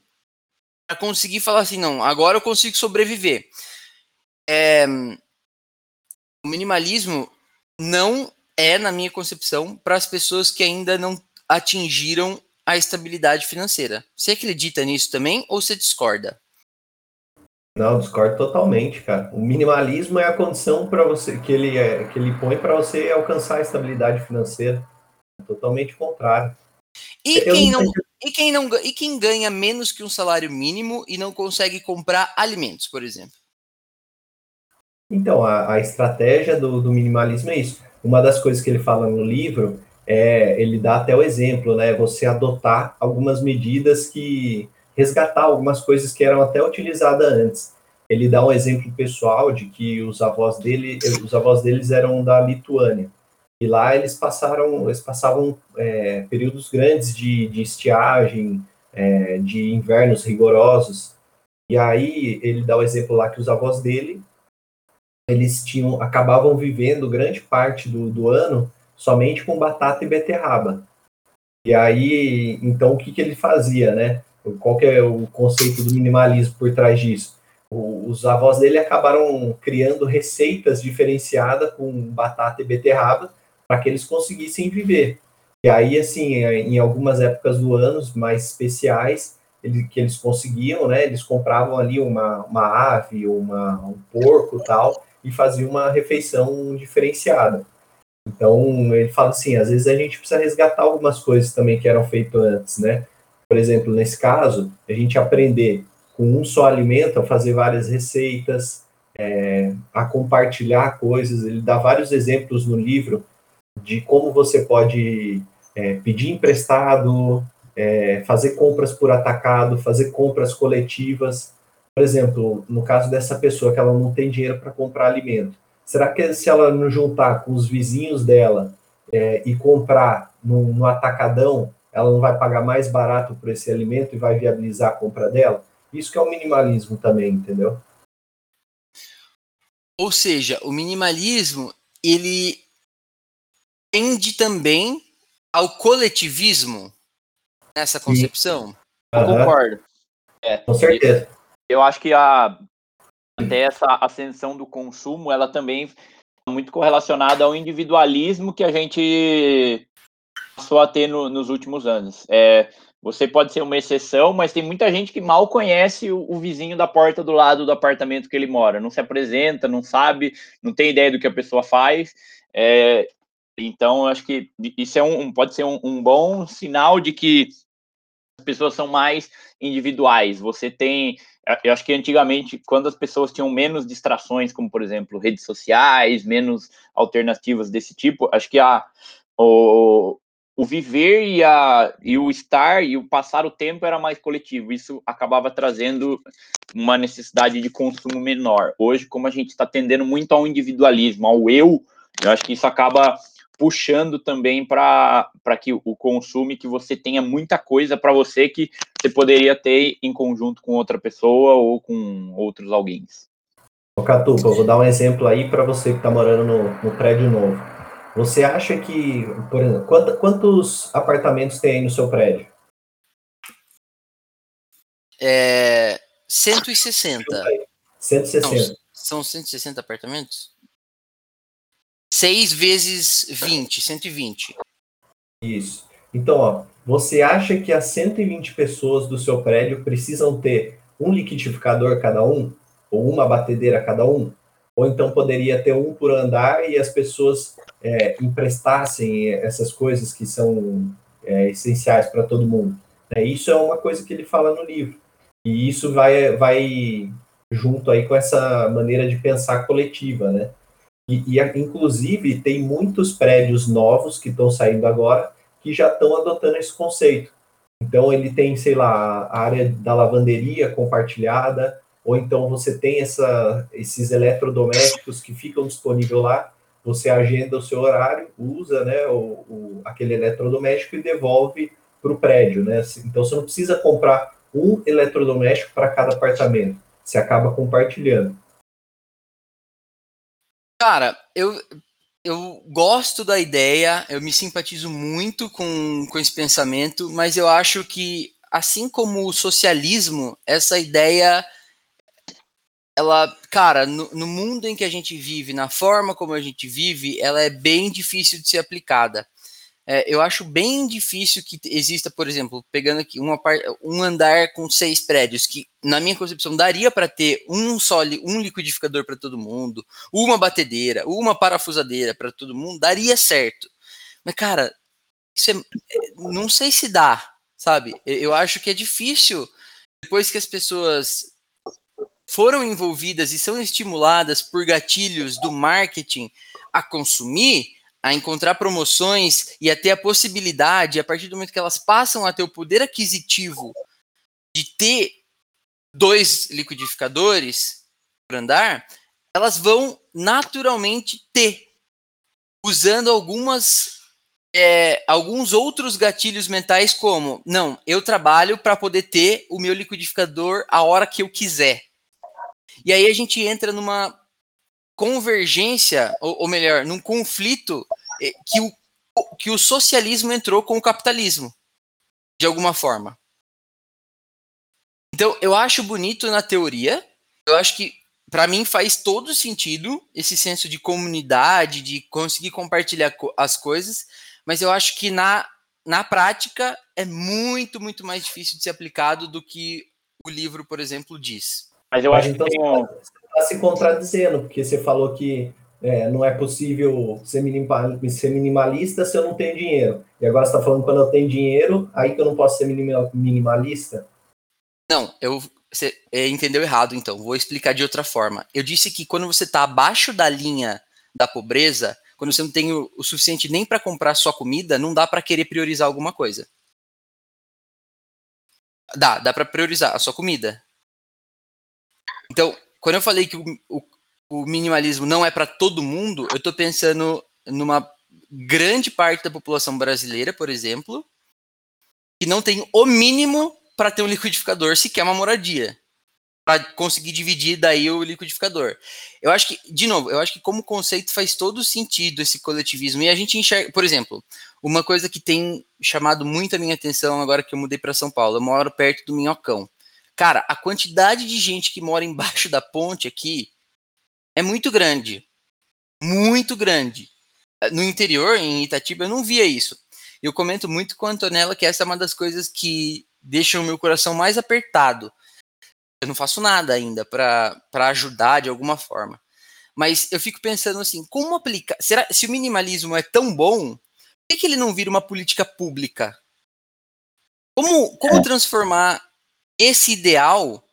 para conseguir falar assim, não, agora eu consigo sobreviver. É, o minimalismo não é, na minha concepção, para as pessoas que ainda não atingiram a estabilidade financeira. Você acredita nisso também ou você discorda? Não, discordo totalmente, cara. O minimalismo é a condição para você que ele é, que ele põe para você alcançar a estabilidade financeira. Totalmente contrário. E quem, não, e, quem não, e quem ganha menos que um salário mínimo e não consegue comprar alimentos, por exemplo? Então, a, a estratégia do, do, minimalismo é isso. Uma das coisas que ele fala no livro é, ele dá até o exemplo, né? Você adotar algumas medidas que resgatar algumas coisas que eram até utilizadas antes. Ele dá um exemplo pessoal de que os avós dele, os avós deles eram da Lituânia e lá eles passaram, eles passavam é, períodos grandes de, de estiagem, é, de invernos rigorosos. E aí ele dá o exemplo lá que os avós dele eles tinham acabavam vivendo grande parte do, do ano somente com batata e beterraba. E aí, então, o que, que ele fazia, né? Qual que é o conceito do minimalismo por trás disso? os avós dele acabaram criando receitas diferenciadas com batata e beterraba para que eles conseguissem viver. E aí, assim, em algumas épocas do ano mais especiais, ele, que eles conseguiam, né? Eles compravam ali uma, uma ave, uma, um porco tal, e faziam uma refeição diferenciada. Então, ele fala assim, às vezes a gente precisa resgatar algumas coisas também que eram feitas antes, né? Por exemplo, nesse caso, a gente aprender com um só alimento a fazer várias receitas, é, a compartilhar coisas. Ele dá vários exemplos no livro de como você pode é, pedir emprestado, é, fazer compras por atacado, fazer compras coletivas. Por exemplo, no caso dessa pessoa que ela não tem dinheiro para comprar alimento, Será que se ela não juntar com os vizinhos dela é, e comprar no, no, atacadão, ela não vai pagar mais barato por esse alimento e vai viabilizar a compra dela? Isso que é o minimalismo também, entendeu? Ou seja, o minimalismo ele tende também ao coletivismo nessa concepção. Uhum. Concordo. É, Com certeza. Eu acho que a até essa ascensão do consumo, ela também é muito correlacionada ao individualismo que a gente passou a ter no, nos últimos anos. É, você pode ser uma exceção, mas tem muita gente que mal conhece o, o, vizinho da porta do lado do apartamento que ele mora, não se apresenta, não sabe, não tem ideia do que a pessoa faz. É, então, acho que isso é um, pode ser um, um bom sinal de que as pessoas são mais individuais. Você tem eu acho que antigamente, quando as pessoas tinham menos distrações, como por exemplo redes sociais, menos alternativas desse tipo, acho que a, o, o viver e, a, e o estar e o passar o tempo era mais coletivo. Isso acabava trazendo uma necessidade de consumo menor. Hoje, como a gente está tendendo muito ao individualismo, ao eu, eu acho que isso acaba puxando também para que o consumo que você tenha muita coisa para você que você poderia ter em conjunto com outra pessoa ou com outros alguém. Ô Catupa, eu vou dar um exemplo aí para você que está morando no, no, prédio novo. Você acha que, por exemplo, quantos, quantos apartamentos tem aí no seu prédio? É, 160. 160. Não, são 160 apartamentos? 6 vezes 20, 120. Isso. Então, ó, você acha que as 120 pessoas do seu prédio precisam ter um liquidificador cada um? Ou uma batedeira cada um? ou então poderia ter um por andar e as pessoas é, emprestassem essas coisas que são é, essenciais para todo mundo. É, isso é uma coisa que ele fala no livro. E isso vai, vai junto aí com essa maneira de pensar coletiva, né? E, e inclusive tem muitos prédios novos que estão saindo agora que já estão adotando esse conceito. Então ele tem, sei lá, a área da lavanderia compartilhada, ou então você tem essa, esses eletrodomésticos que ficam disponíveis lá, você agenda o seu horário, usa né, o, o aquele eletrodoméstico e devolve para o prédio. Né? Então você não precisa comprar um eletrodoméstico para cada apartamento, você acaba compartilhando. Cara, eu, eu gosto da ideia, eu me simpatizo muito com, com esse pensamento, mas eu acho que, assim como o socialismo, essa ideia ela, cara, no, no, mundo em que a gente vive, na forma como a gente vive, ela é bem difícil de ser aplicada. É, eu acho bem difícil que exista, por exemplo, pegando aqui uma, um andar com seis prédios, que na minha concepção daria para ter um só um liquidificador para todo mundo, uma batedeira, uma parafusadeira para todo mundo, daria certo. Mas, cara, é, não sei se dá, sabe? Eu acho que é difícil, depois que as pessoas foram envolvidas e são estimuladas por gatilhos do marketing a consumir, a encontrar promoções e a ter a possibilidade, a partir do momento que elas passam a ter o poder aquisitivo de ter dois liquidificadores para andar, elas vão naturalmente ter, usando algumas é, alguns outros gatilhos mentais, como não, eu trabalho para poder ter o meu liquidificador a hora que eu quiser. E aí a gente entra numa convergência, ou, ou melhor, num conflito eh, que o, que o socialismo entrou com o capitalismo, de alguma forma. Então, eu acho bonito na teoria, eu acho que para mim faz todo sentido esse senso de comunidade, de conseguir compartilhar as coisas, mas eu acho que na, na prática é muito, muito mais difícil de ser aplicado do que o livro, por exemplo, diz. Mas eu acho então que tem um... está se contradizendo, porque você falou que é, não é possível ser, minimalista se eu não tenho dinheiro. E agora você está falando quando eu tenho dinheiro, aí que eu não posso ser minimalista? Não, eu, você é, entendeu errado, então. Vou explicar de outra forma. Eu disse que quando você está abaixo da linha da pobreza, quando você não tem o, o suficiente nem para comprar sua comida, não dá para querer priorizar alguma coisa. Dá, dá para priorizar a sua comida. Então, quando eu falei que o, o, o minimalismo não é para todo mundo, eu estou pensando numa grande parte da população brasileira, por exemplo, que não tem o mínimo para ter um liquidificador se quer uma moradia. Para conseguir dividir daí o liquidificador. Eu acho que, de novo, eu acho que como conceito faz todo sentido esse coletivismo. E a gente enxerga, por exemplo, uma coisa que tem chamado muito a minha atenção agora que eu mudei para São Paulo. Eu moro perto do Minhocão. Cara, a quantidade de gente que mora embaixo da ponte aqui é muito grande. Muito grande. No interior, em Itatiba, eu não via isso. Eu comento muito com a Antonella que essa é uma das coisas que deixam o meu coração mais apertado. Eu não faço nada ainda para ajudar de alguma forma. Mas eu fico pensando assim, como aplicar. Será, se o minimalismo é tão bom, por que, que ele não vira uma política pública? Como, como é. transformar esse ideal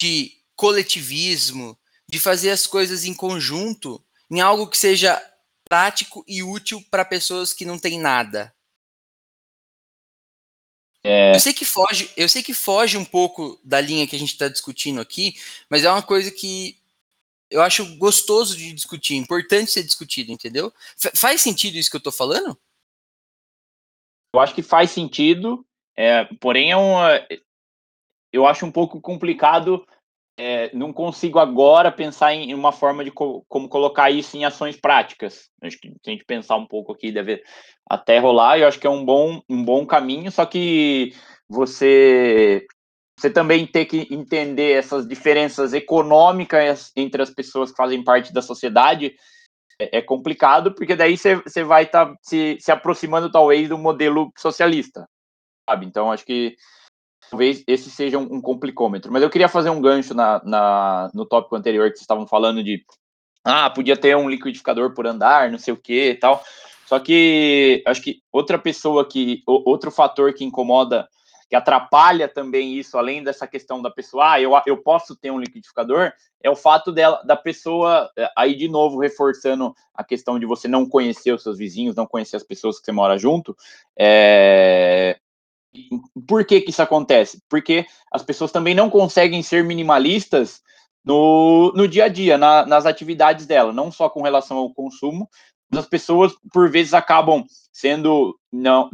de coletivismo, de fazer as coisas em conjunto, em algo que seja prático e útil para pessoas que não têm nada. É... Eu sei que foge, eu sei que foge um pouco da linha que a gente está discutindo aqui, mas é uma coisa que eu acho gostoso de discutir, importante ser discutido, entendeu? F faz sentido isso que eu estou falando? Eu acho que faz sentido, é, porém é uma, eu acho um pouco complicado. É, não consigo agora pensar em uma forma de co como colocar isso em ações práticas. Acho que se a gente pensar um pouco aqui, deve até rolar. Eu acho que é um bom, um bom caminho, só que você você também tem que entender essas diferenças econômicas entre as pessoas que fazem parte da sociedade é, é complicado, porque daí você, vai estar tá se, se aproximando talvez do modelo socialista, sabe? Então acho que talvez esse seja um, um, complicômetro. Mas eu queria fazer um gancho na, na, no tópico anterior que vocês estavam falando de ah, podia ter um liquidificador por andar, não sei o que e tal. Só que acho que outra pessoa que, outro fator que incomoda, que atrapalha também isso, além dessa questão da pessoa, ah, eu, eu posso ter um liquidificador, é o fato dela, da pessoa, é, aí de novo reforçando a questão de você não conhecer os seus vizinhos, não conhecer as pessoas que você mora junto, é, por que, que isso acontece? Porque as pessoas também não conseguem ser minimalistas no, no dia a dia, na, nas atividades dela, não só com relação ao consumo, as pessoas por vezes acabam sendo não,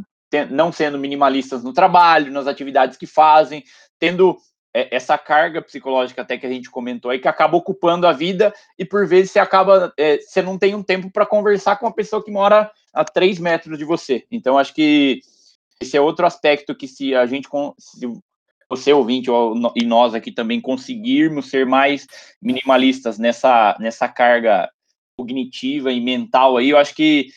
não sendo minimalistas no trabalho, nas atividades que fazem, tendo é, essa carga psicológica até que a gente comentou aí, que acaba ocupando a vida e por vezes você acaba, é, você não tem um tempo para conversar com uma pessoa que mora a três metros de você. Então, acho que esse é outro aspecto que se a gente, se você ouvinte e nós aqui também conseguirmos ser mais minimalistas nessa, nessa carga cognitiva e mental aí, eu acho que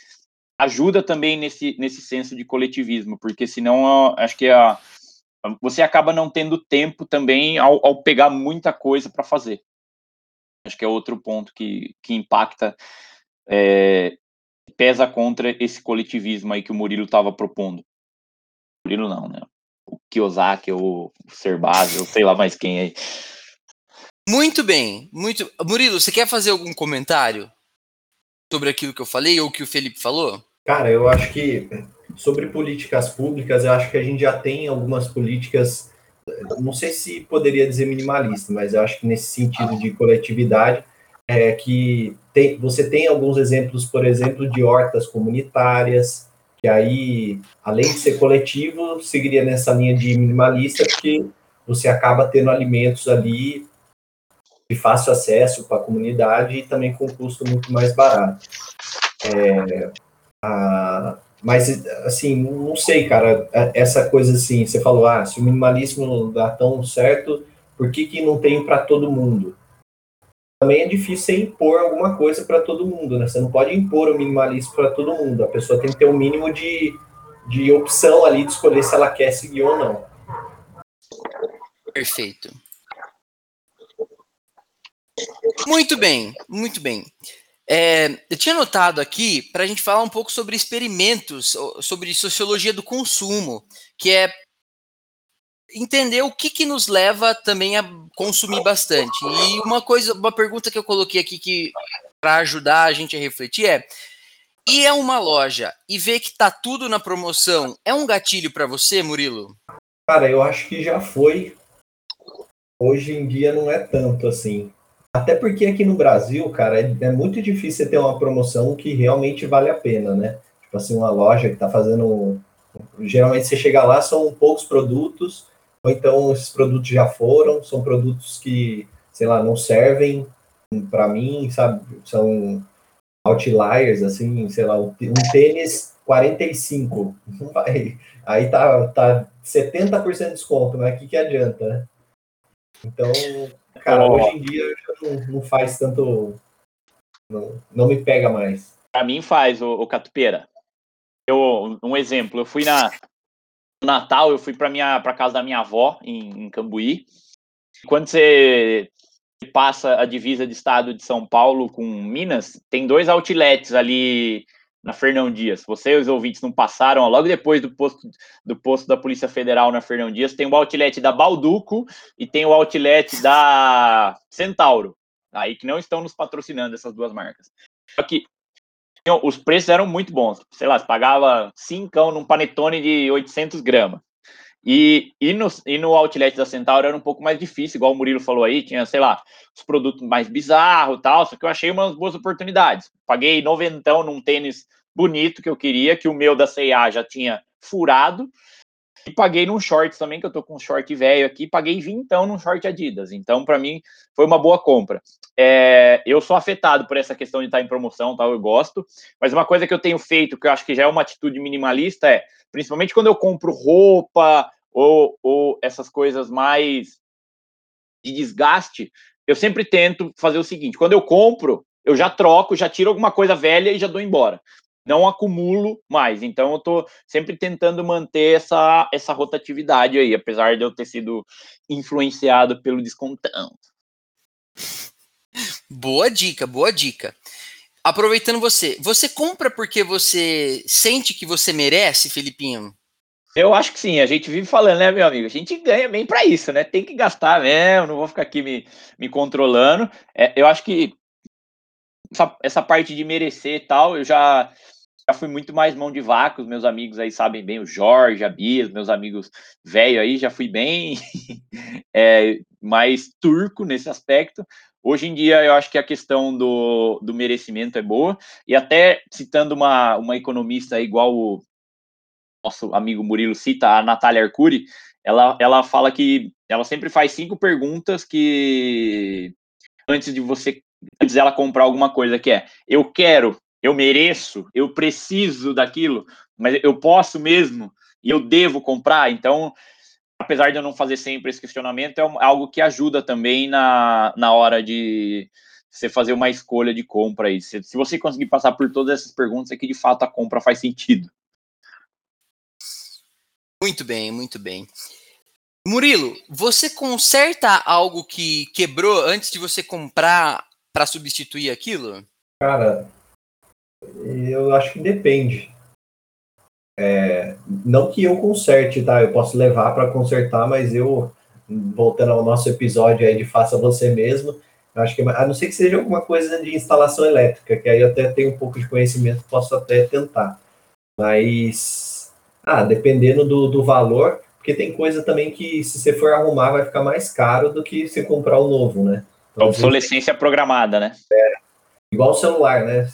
ajuda também nesse, nesse senso de coletivismo, porque senão acho que a, você acaba não tendo tempo também ao, ao pegar muita coisa para fazer. Acho que é outro ponto que, que impacta, é, pesa contra esse coletivismo aí que o Murilo estava propondo. Murilo não, né? o Kiyosaki, ou o Serbaz, ou sei lá mais quem aí. Muito bem, muito. Murilo, você quer fazer algum comentário sobre aquilo que eu falei ou que o Felipe falou? Cara, eu acho que sobre políticas públicas, eu acho que a gente já tem algumas políticas, não sei se poderia dizer minimalista, mas eu acho que nesse sentido de coletividade, é que tem, você tem alguns exemplos, por exemplo, de hortas comunitárias, que aí, além de ser coletivo, seguiria nessa linha de minimalista, porque você acaba tendo alimentos ali de fácil acesso para a comunidade e também com custo muito mais barato. É, a, mas, assim, não sei, cara, essa coisa assim, você falou, ah, se o minimalismo não dá tão certo, por que, que não tem para todo mundo? Também é difícil impor alguma coisa para todo mundo, né? Você não pode impor o minimalismo para todo mundo. A pessoa tem que ter um mínimo de, de opção ali de escolher se ela quer seguir ou não. Perfeito. Muito bem, muito bem. É, eu tinha notado aqui para a gente falar um pouco sobre experimentos, sobre sociologia do consumo, que é entender o que, que nos leva também a consumir bastante. E uma coisa, uma pergunta que eu coloquei aqui que para ajudar a gente a refletir é: e é uma loja e ver que tá tudo na promoção, é um gatilho para você, Murilo? Cara, eu acho que já foi. Hoje em dia não é tanto assim. Até porque aqui no Brasil, cara, é, é muito difícil ter uma promoção que realmente vale a pena, né? Tipo assim, uma loja que tá fazendo. Geralmente você chega lá, são poucos produtos, ou então esses produtos já foram, são produtos que, sei lá, não servem para mim, sabe? São outliers, assim, sei lá, um tênis 45, não vai. Aí tá, tá 70% de desconto, mas o que, que adianta, né? Então, cara, oh. hoje em dia não, não faz tanto. Não, não me pega mais. Para mim faz, o, o Catupeira. Eu, um exemplo, eu fui na, Natal eu fui para minha para casa da minha avó em, em Cambuí. Quando você passa a divisa de estado de São Paulo com Minas, tem dois outlets ali na Fernão Dias. Você e os ouvintes não passaram, ó, logo depois do posto do posto da Polícia Federal na Fernão Dias, tem o outlet da Balduco e tem o outlet da Centauro. Aí que não estão nos patrocinando essas duas marcas. Que os preços eram muito bons. Sei lá, você pagava 5 num panetone de 800 gramas. E, e, no, e no outlet da Centauro era um pouco mais difícil, igual o Murilo falou aí, tinha, sei lá, os produtos mais bizarros tal, só que eu achei umas boas oportunidades. Paguei noventão num tênis bonito que eu queria, que o meu da C&A já tinha furado, e paguei num short também, que eu tô com um short velho aqui, paguei vintão num short Adidas. Então, para mim, foi uma boa compra. É, eu sou afetado por essa questão de estar em promoção, tal, eu gosto. Mas uma coisa que eu tenho feito, que eu acho que já é uma atitude minimalista, é, principalmente quando eu compro roupa ou, ou essas coisas mais de desgaste, eu sempre tento fazer o seguinte: quando eu compro, eu já troco, já tiro alguma coisa velha e já dou embora. Não acumulo mais. Então eu tô sempre tentando manter essa, essa rotatividade aí, apesar de eu ter sido influenciado pelo descontão. Boa dica, boa dica. Aproveitando você, você compra porque você sente que você merece, Felipinho? Eu acho que sim, a gente vive falando, né, meu amigo? A gente ganha bem para isso, né? Tem que gastar mesmo, não vou ficar aqui me, me controlando. É, eu acho que essa, essa parte de merecer e tal, eu já, já fui muito mais mão de vaca, os meus amigos aí sabem bem, o Jorge, a Bia, meus amigos velho aí, já fui bem é, mais turco nesse aspecto. Hoje em dia, eu acho que a questão do, do merecimento é boa, e até citando uma, uma economista igual o nosso amigo Murilo cita, a Natália Arcuri, ela, ela fala que ela sempre faz cinco perguntas que antes de você antes dela comprar alguma coisa que é eu quero, eu mereço, eu preciso daquilo, mas eu posso mesmo e eu devo comprar. Então, apesar de eu não fazer sempre esse questionamento, é algo que ajuda também na, na hora de você fazer uma escolha de compra aí. Se, se você conseguir passar por todas essas perguntas, é que de fato a compra faz sentido. Muito bem, muito bem. Murilo, você conserta algo que quebrou antes de você comprar para substituir aquilo? Cara, eu acho que depende. É, não que eu conserte, tá? Eu posso levar para consertar, mas eu, voltando ao nosso episódio aí de faça você mesmo, eu acho que, a não ser que seja alguma coisa de instalação elétrica, que aí eu até tenho um pouco de conhecimento, posso até tentar. Mas ah, dependendo do, do valor, porque tem coisa também que se você for arrumar vai ficar mais caro do que você comprar o um novo, né? Então, Obsolescência programada, né? É, igual o celular, né?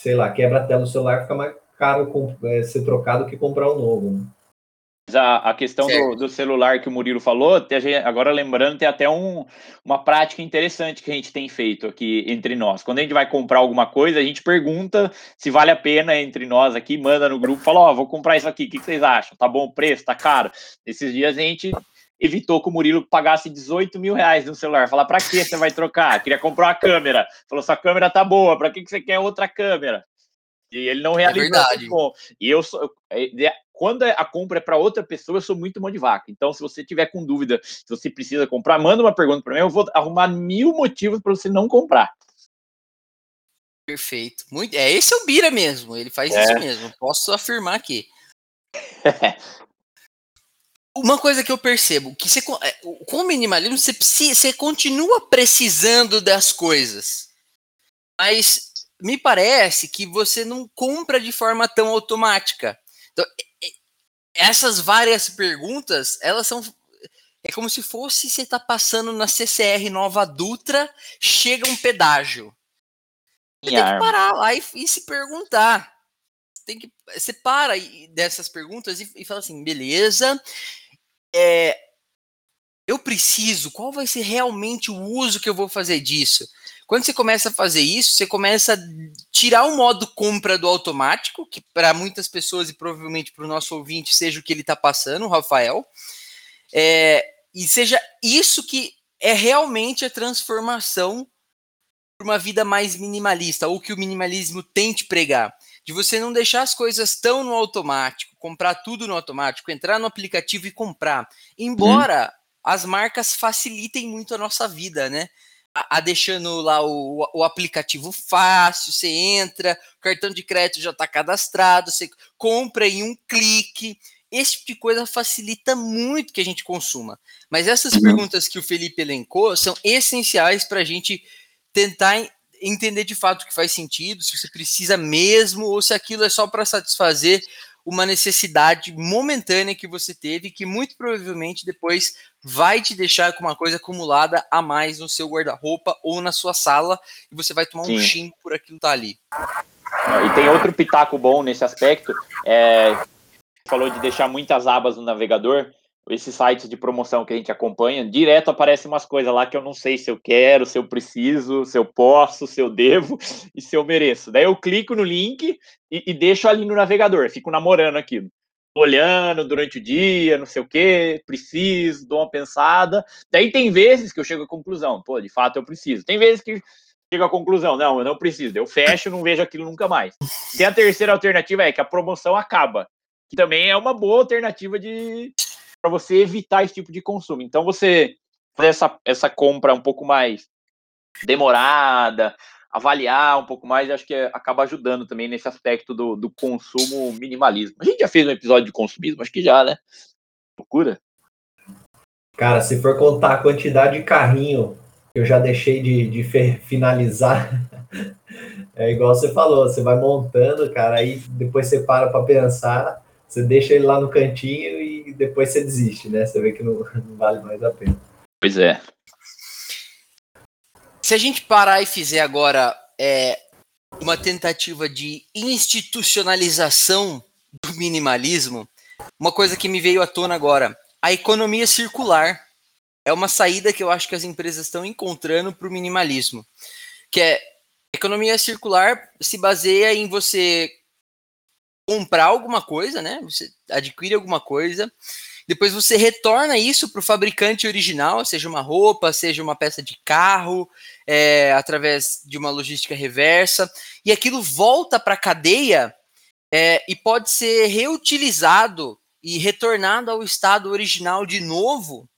Sei lá, quebra a tela do celular, fica mais caro é, ser trocado que comprar um novo. Né? a, a questão do, do, celular que o Murilo falou, agora lembrando, tem até um, uma prática interessante que a gente tem feito aqui entre nós. Quando a gente vai comprar alguma coisa, a gente pergunta se vale a pena entre nós aqui, manda no grupo, fala, ó, oh, vou comprar isso aqui, o que vocês acham? Tá bom o preço? Tá caro? Esses dias a gente evitou que o Murilo pagasse 18 mil reais no celular. Falar, para que você vai trocar? Queria comprar uma câmera. Falou, sua câmera tá boa, para que você quer outra câmera? E ele não é realizou. É verdade. E eu sou, é, quando a compra é para outra pessoa, eu sou muito mão de vaca. Então, se você tiver com dúvida se você precisa comprar, manda uma pergunta para mim, eu vou arrumar mil motivos para você não comprar. Perfeito. Muito, é esse é o Bira mesmo. Ele faz é. isso mesmo. Posso afirmar aqui. Uma coisa que eu percebo, que você, é, com o minimalismo, você, precisa, você continua precisando das coisas. Mas me parece que você não compra de forma tão automática. Então, essas várias perguntas, elas são. É como se fosse você tá passando na CCR Nova Dutra, chega um pedágio. Você tem que parar lá e, e, se perguntar. Tem que, você para dessas perguntas e, e fala assim: beleza, é, eu preciso, qual vai ser realmente o uso que eu vou fazer disso? Quando você começa a fazer isso, você começa a tirar o modo compra do automático, que para muitas pessoas e provavelmente para o nosso ouvinte seja o que ele está passando, o Rafael, é, e seja isso que é realmente a transformação para uma vida mais minimalista, ou que o minimalismo tente pregar. De você não deixar as coisas tão no automático, comprar tudo no automático, entrar no aplicativo e comprar. Embora hum. as marcas facilitem muito a nossa vida, né? a, a deixando lá o, o, aplicativo fácil, você entra, o cartão de crédito já está cadastrado, você compra em um clique. Esse tipo de coisa facilita muito que a gente consuma. Mas essas uhum. perguntas que o Felipe elencou são essenciais para a gente tentar entender de fato o que faz sentido, se você precisa mesmo ou se aquilo é só para satisfazer uma necessidade momentânea que você teve, que muito provavelmente depois vai te deixar com uma coisa acumulada a mais no seu guarda-roupa ou na sua sala, e você vai tomar Sim. um xingo por aquilo que tá ali. E tem outro pitaco bom nesse aspecto, é, falou de deixar muitas abas no navegador, esses sites de promoção que a gente acompanha, direto aparecem umas coisas lá que eu não sei se eu quero, se eu preciso, se eu posso, se eu devo e se eu mereço. Daí eu clico no link e, e deixo ali no navegador, fico namorando aquilo. Olhando durante o dia, não sei o que, preciso, dou uma pensada. Daí tem vezes que eu chego à conclusão, pô, de fato eu preciso. Tem vezes que chega à conclusão, não, eu não preciso, eu fecho, não vejo aquilo nunca mais. E a terceira alternativa é que a promoção acaba, que também é uma boa alternativa de para você evitar esse tipo de consumo. Então você fazer essa, essa compra um pouco mais demorada, avaliar um pouco mais, acho que acaba ajudando também nesse aspecto do, do consumo minimalismo. A gente já fez um episódio de consumismo, acho que já, né? Loucura. Cara, se for contar a quantidade de carrinho que eu já deixei de, de finalizar, é igual você falou, você vai montando, cara, aí depois você para para pensar, você deixa ele lá no cantinho e depois você desiste, né? Você vê que não, não vale mais a pena. Pois é. Se a gente parar e fizer agora é, uma tentativa de institucionalização do minimalismo, uma coisa que me veio à tona agora, a economia circular é uma saída que eu acho que as empresas estão encontrando para o minimalismo, que é economia circular se baseia em você comprar alguma coisa, né? Você adquire alguma coisa, depois você retorna isso para o fabricante original, seja uma roupa, seja uma peça de carro, é, através de uma logística reversa, e aquilo volta para a cadeia é, e pode ser reutilizado e retornado ao estado original de novo.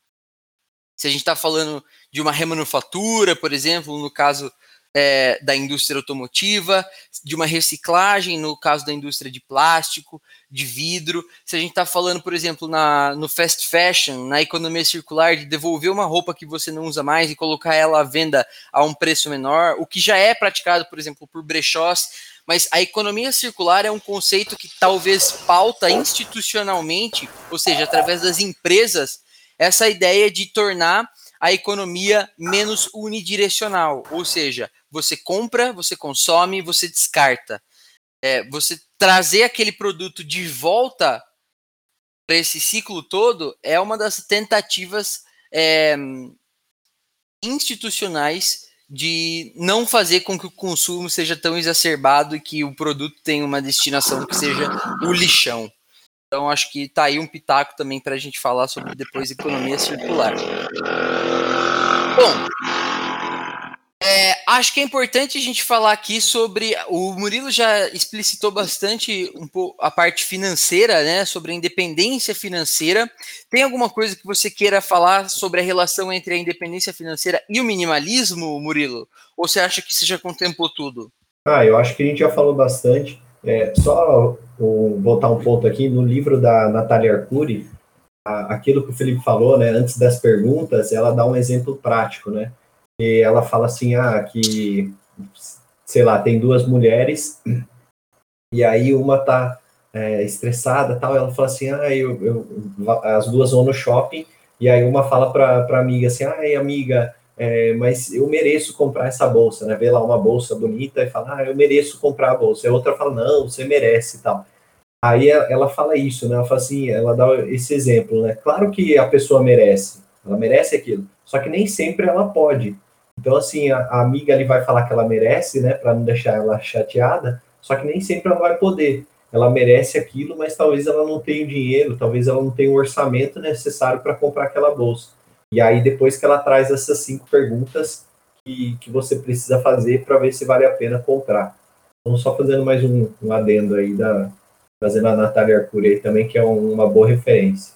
Se a gente está falando de uma remanufatura, por exemplo, no caso é, da indústria automotiva, de uma reciclagem, no caso da indústria de plástico, de vidro. Se a gente está falando, por exemplo, na, no fast fashion, na economia circular, de devolver uma roupa que você não usa mais e colocar ela à venda a um preço menor, o que já é praticado, por exemplo, por brechós. Mas a economia circular é um conceito que talvez pauta institucionalmente, ou seja, através das empresas, essa ideia de tornar a economia menos unidirecional, ou seja, você compra, você consome, você descarta. É, você trazer aquele produto de volta para esse ciclo todo é uma das tentativas é, institucionais de não fazer com que o consumo seja tão exacerbado e que o produto tenha uma destinação que seja o lixão. Então, acho que tá aí um pitaco também para a gente falar sobre depois economia circular. Bom, acho que é importante a gente falar aqui sobre. O Murilo já explicitou bastante um pouco a parte financeira, né? Sobre a independência financeira. Tem alguma coisa que você queira falar sobre a relação entre a independência financeira e o minimalismo, Murilo? Ou você acha que você já contemplou tudo? Ah, eu acho que a gente já falou bastante. É, só o, voltar um ponto aqui, no livro da Natália Arcuri, a, aquilo que o Felipe falou, né, antes das perguntas, ela dá um exemplo prático, né? E ela fala assim, ah, que, sei lá, tem duas mulheres, e aí uma tá é, estressada tal, ela fala assim, ah, eu, eu, as duas vão no shopping, e aí uma fala para a amiga assim, ai, amiga, é, mas eu mereço comprar essa bolsa, né? Vê lá uma bolsa bonita e fala, ah, eu mereço comprar a bolsa. E a outra fala, não, você merece e tal. Aí ela fala isso, né? Ela fala assim, ela dá esse exemplo, né? Claro que a pessoa merece, ela merece aquilo, só que nem sempre ela pode. Então, assim, a, a amiga ali vai falar que ela merece, né? Para não deixar ela chateada, só que nem sempre ela vai poder. Ela merece aquilo, mas talvez ela não tenha o dinheiro, talvez ela não tenha o orçamento necessário para comprar aquela bolsa. E aí, depois que ela traz essas cinco perguntas que, que você precisa fazer para ver se vale a pena comprar. Então, só fazendo mais um, um adendo aí, da, trazendo a Natália Arcuri também, que é um, uma boa referência.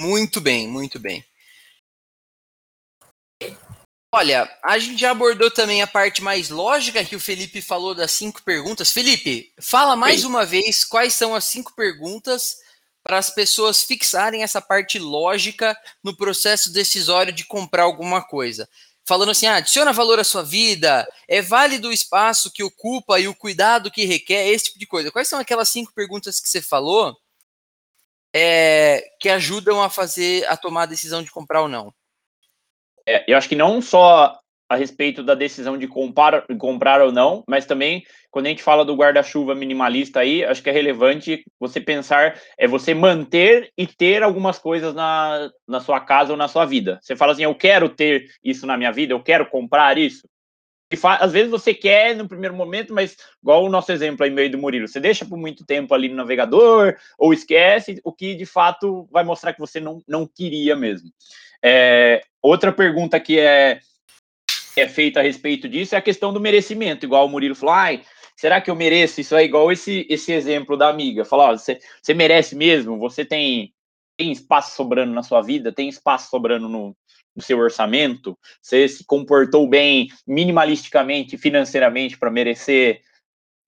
Muito bem, muito bem. Olha, a gente já abordou também a parte mais lógica que o Felipe falou das cinco perguntas. Felipe, fala mais Sim. uma vez quais são as cinco perguntas para as pessoas fixarem essa parte lógica no processo decisório de comprar alguma coisa. Falando assim, ah, adiciona valor à sua vida, é válido o espaço que ocupa e o cuidado que requer, esse tipo de coisa. Quais são aquelas cinco perguntas que você falou é, que ajudam a fazer a tomar a decisão de comprar ou não? É, eu acho que não só a respeito da decisão de comprar, comprar ou não, mas também quando a gente fala do guarda-chuva minimalista aí, acho que é relevante você pensar, é você manter e ter algumas coisas na, na sua casa ou na sua vida. Você fala assim, eu quero ter isso na minha vida, eu quero comprar isso. Às vezes você quer no primeiro momento, mas igual o nosso exemplo aí meio do Murilo, você deixa por muito tempo ali no navegador ou esquece, o que de fato vai mostrar que você não, não queria mesmo. É, outra pergunta que é, é feita a respeito disso é a questão do merecimento, igual o Murilo falou, ai, será que eu mereço? Isso é igual esse, esse exemplo da amiga. Falar, você, você merece mesmo? Você tem, tem espaço sobrando na sua vida? Tem espaço sobrando no, seu orçamento? Você se comportou bem minimalisticamente, financeiramente para merecer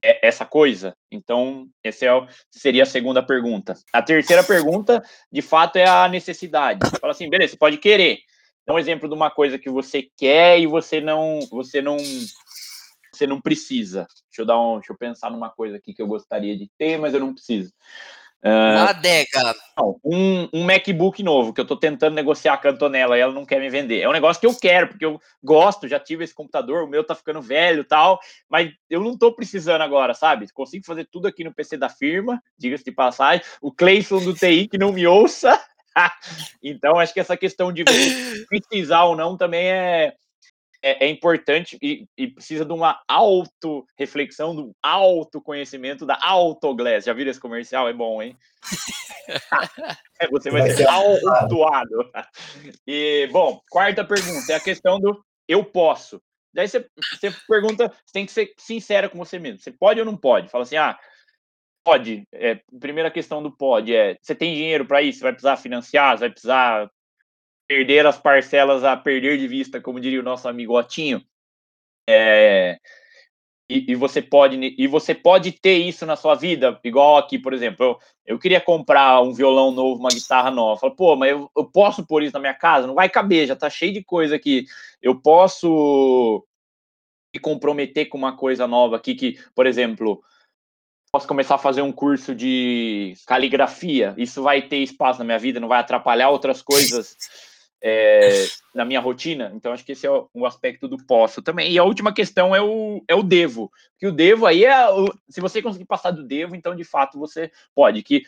essa coisa? Então, essa é, seria a segunda pergunta. A terceira pergunta, de fato, é a necessidade. Fala assim, beleza, você pode querer. Dá um exemplo de uma coisa que você quer e você não, você não você não precisa. Deixa eu dar um, deixa eu pensar numa coisa aqui que eu gostaria de ter, mas eu não preciso. Uh, adega. um, um MacBook novo que eu estou tentando negociar com a Antonella e ela não quer me vender. É um negócio que eu quero, porque eu gosto, já tive esse computador, o meu tá ficando velho tal, mas eu não estou precisando agora, sabe? Consigo fazer tudo aqui no PC da firma, diga-se de passagem. O Cleison do TI que não me ouça. então, acho que essa questão de precisar ou não também é, é, é importante e, e, precisa de uma auto-reflexão, do autoconhecimento, da autoglass. Já viram esse comercial? É bom, hein? é, você vai, vai ser autuado. E, bom, quarta pergunta é a questão do eu posso. Daí você, você pergunta, você tem que ser sincera com você mesmo. Você pode ou não pode? Fala assim, ah, pode. É, primeira questão do pode é, você tem dinheiro para isso? Você vai precisar financiar? Você vai precisar perder as parcelas a perder de vista, como diria o nosso amigo Otinho. É, e, e, você pode e você pode ter isso na sua vida, igual aqui, por exemplo, eu, eu queria comprar um violão novo, uma guitarra nova. Falo, pô, mas eu, eu posso pôr isso na minha casa? Não vai caber, já tá cheio de coisa aqui. Eu posso me comprometer com uma coisa nova aqui que, por exemplo, posso começar a fazer um curso de caligrafia. Isso vai ter espaço na minha vida, não vai atrapalhar outras coisas é, na minha rotina. Então, acho que esse é o, o, aspecto do posso também. E a última questão é o, é o devo. Que o devo aí é. O, se você conseguir passar do devo, então de fato você pode. Que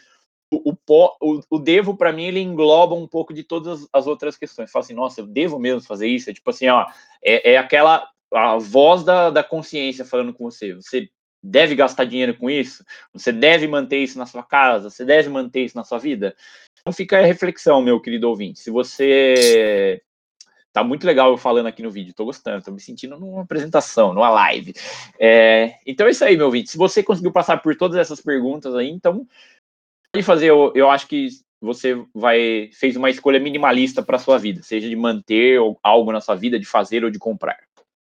o, o, o devo, para mim, ele engloba um pouco de todas as outras questões. Fala assim, nossa, eu devo mesmo fazer isso? É tipo assim, ó, é, é aquela a voz da, da consciência falando com você. Você deve gastar dinheiro com isso? Você deve manter isso na sua casa? Você deve manter isso na sua vida? Então fica a reflexão, meu querido ouvinte. Se você tá muito legal eu falando aqui no vídeo, tô gostando, tô me sentindo numa apresentação, numa live. É, então é isso aí, meu ouvinte. Se você conseguiu passar por todas essas perguntas aí, então pode fazer. Eu, eu acho que você vai fez uma escolha minimalista para sua vida, seja de manter algo na sua vida, de fazer ou de comprar.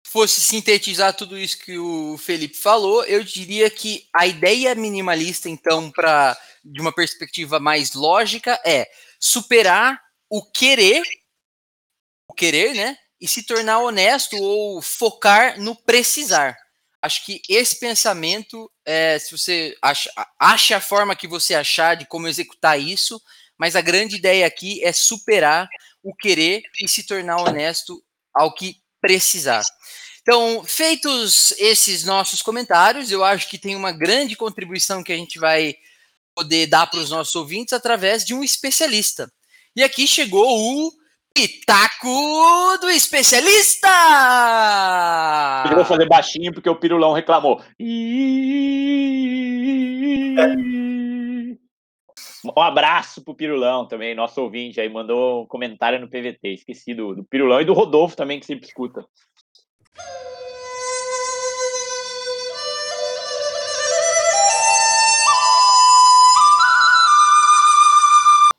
Fosse sintetizar tudo isso que o Felipe falou, eu diria que a ideia minimalista, então, para de uma perspectiva mais lógica, é superar o querer, o querer, né? E se tornar honesto ou focar no precisar. Acho que esse pensamento, é, se você acha, acha a forma que você achar de como executar isso, mas a grande ideia aqui é superar o querer e se tornar honesto ao que precisar. Então, feitos esses nossos comentários, eu acho que tem uma grande contribuição que a gente vai poder dar para os nossos ouvintes através de um especialista. E aqui chegou o Pitaco do Especialista! Eu vou fazer baixinho porque o Pirulão reclamou. Um abraço pro Pirulão também, nosso ouvinte aí, mandou um comentário no PVT. Esqueci do, do Pirulão e do Rodolfo também, que sempre escuta.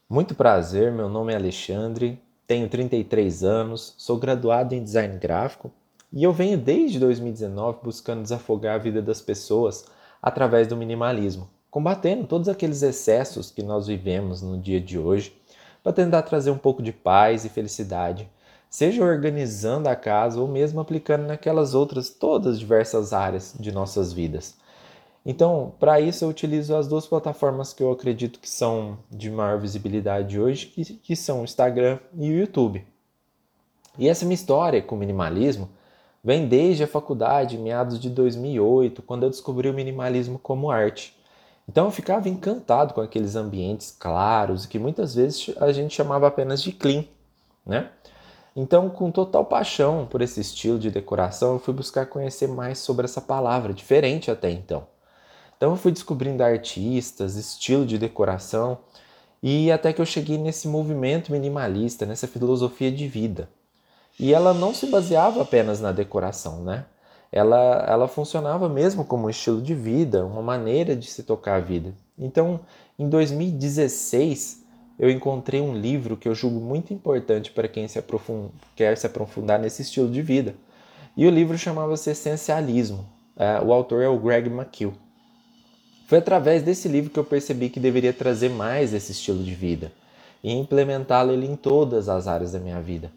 Muito prazer, meu nome é Alexandre, tenho 33 anos, sou graduado em design gráfico e eu venho desde 2019 buscando desafogar a vida das pessoas através do minimalismo, combatendo todos aqueles excessos que nós vivemos no dia de hoje para tentar trazer um pouco de paz e felicidade, seja organizando a casa ou mesmo aplicando naquelas outras todas diversas áreas de nossas vidas. Então, para isso eu utilizo as duas plataformas que eu acredito que são de maior visibilidade hoje, que, que são o Instagram e o YouTube. E essa minha história com o minimalismo vem desde a faculdade, meados de 2008, quando eu descobri o minimalismo como arte. Então eu ficava encantado com aqueles ambientes claros que muitas vezes a gente chamava apenas de clean, né? Então, com total paixão por esse estilo de decoração, eu fui buscar conhecer mais sobre essa palavra, diferente até então. Então eu fui descobrindo artistas, estilo de decoração e até que eu cheguei nesse movimento minimalista, nessa filosofia de vida. E ela não se baseava apenas na decoração, né? Ela, ela funcionava mesmo como um estilo de vida, uma maneira de se tocar a vida. Então, em 2016, eu encontrei um livro que eu julgo muito importante para quem se quer se aprofundar nesse estilo de vida. E o livro chamava-se Essencialismo. É, o autor é o Greg McKeown. Foi através desse livro que eu percebi que deveria trazer mais esse estilo de vida e implementá-lo em todas as áreas da minha vida.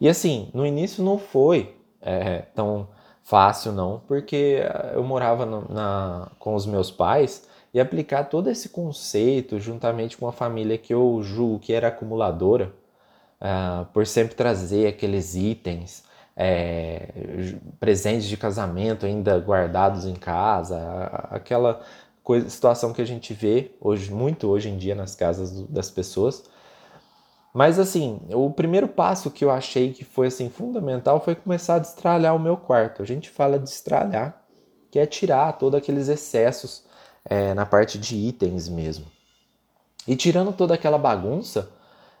E assim, no início não foi é, tão fácil não, porque eu morava no, na, com os meus pais e aplicar todo esse conceito juntamente com a família que eu julgo que era acumuladora, uh, por sempre trazer aqueles itens, é, presentes de casamento ainda guardados em casa, aquela coisa, situação que a gente vê hoje muito hoje em dia nas casas das pessoas. Mas assim, o primeiro passo que eu achei que foi assim fundamental foi começar a destralhar o meu quarto. A gente fala de destralhar, que é tirar todos aqueles excessos é, na parte de itens mesmo. E tirando toda aquela bagunça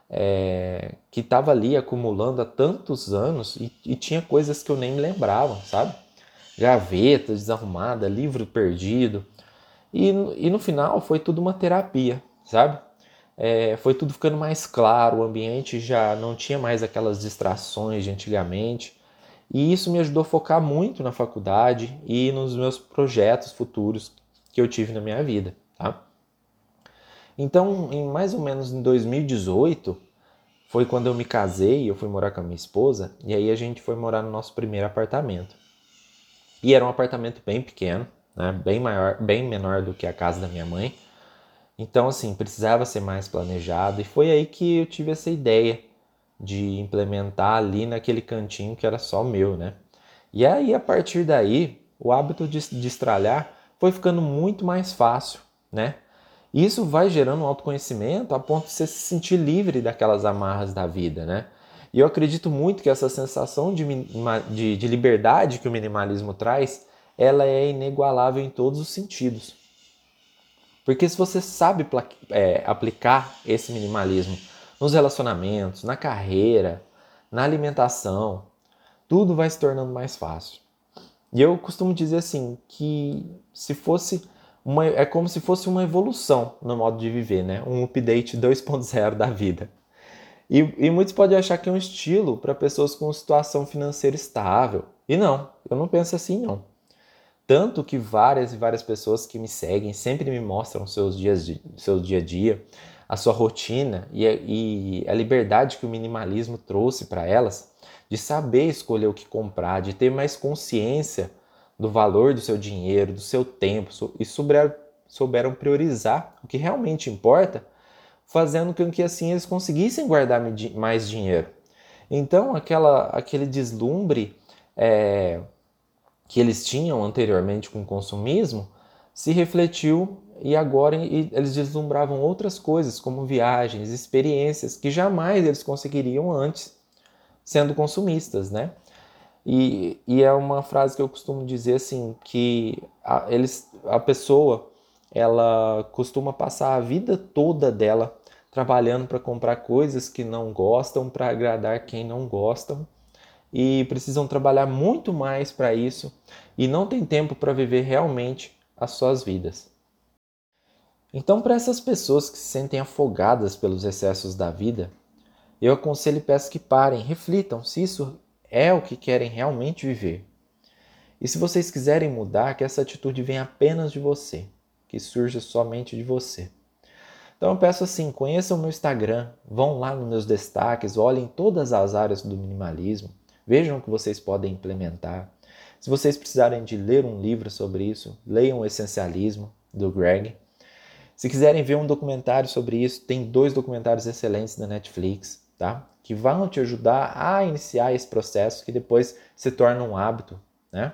é, que estava ali acumulando há tantos anos e, e, tinha coisas que eu nem lembrava, sabe? Gaveta desarrumada, livro perdido. E, e no final foi tudo uma terapia, sabe? É, foi tudo ficando mais claro, o ambiente já não tinha mais aquelas distrações de antigamente. E isso me ajudou a focar muito na faculdade e nos meus projetos futuros que eu tive na minha vida, tá? Então, em mais ou menos em 2018, foi quando eu me casei, eu fui morar com a minha esposa, e aí a gente foi morar no nosso primeiro apartamento. E era um apartamento bem pequeno, né? bem maior, bem menor do que a casa da minha mãe. Então, assim, precisava ser mais planejado, e foi aí que eu tive essa ideia de implementar ali naquele cantinho que era só meu, né? E aí, a partir daí, o hábito de, de estralhar foi ficando muito mais fácil, né? Isso vai gerando um autoconhecimento a ponto de você se sentir livre daquelas amarras da vida, né? E eu acredito muito que essa sensação de, de, de liberdade que o minimalismo traz, ela é inigualável em todos os sentidos. Porque se você sabe é, aplicar esse minimalismo nos relacionamentos, na carreira, na alimentação, tudo vai se tornando mais fácil. E eu costumo dizer assim que se fosse uma, é como se fosse uma evolução no modo de viver, né? Um update 2.0 da vida. E, e muitos podem achar que é um estilo para pessoas com situação financeira estável. E não, eu não penso assim não. Tanto que várias e várias pessoas que me seguem sempre me mostram seus dias de, seu dia a dia, a sua rotina e a, e a liberdade que o minimalismo trouxe para elas de saber escolher o que comprar, de ter mais consciência do valor do seu dinheiro, do seu tempo e souberam priorizar o que realmente importa, fazendo com que assim eles conseguissem guardar mais dinheiro. Então, aquela, aquele deslumbre é, que eles tinham anteriormente com o consumismo se refletiu e agora eles deslumbravam outras coisas, como viagens, experiências que jamais eles conseguiriam antes sendo consumistas, né? E, e é uma frase que eu costumo dizer assim, que a, eles, a pessoa, ela costuma passar a vida toda dela trabalhando para comprar coisas que não gostam, para agradar quem não gostam, e precisam trabalhar muito mais para isso e não tem tempo para viver realmente as suas vidas. Então, para essas pessoas que se sentem afogadas pelos excessos da vida, eu aconselho e peço que parem, reflitam se isso é o que querem realmente viver. E se vocês quiserem mudar, que essa atitude venha apenas de você, que surja somente de você. Então eu peço assim, conheçam o meu Instagram, vão lá nos meus destaques, olhem todas as áreas do minimalismo, vejam o que vocês podem implementar. Se vocês precisarem de ler um livro sobre isso, leiam o Essencialismo do Greg. Se quiserem ver um documentário sobre isso, tem dois documentários excelentes na Netflix tá? Que vão te ajudar a iniciar esse processo que depois se torna um hábito, né?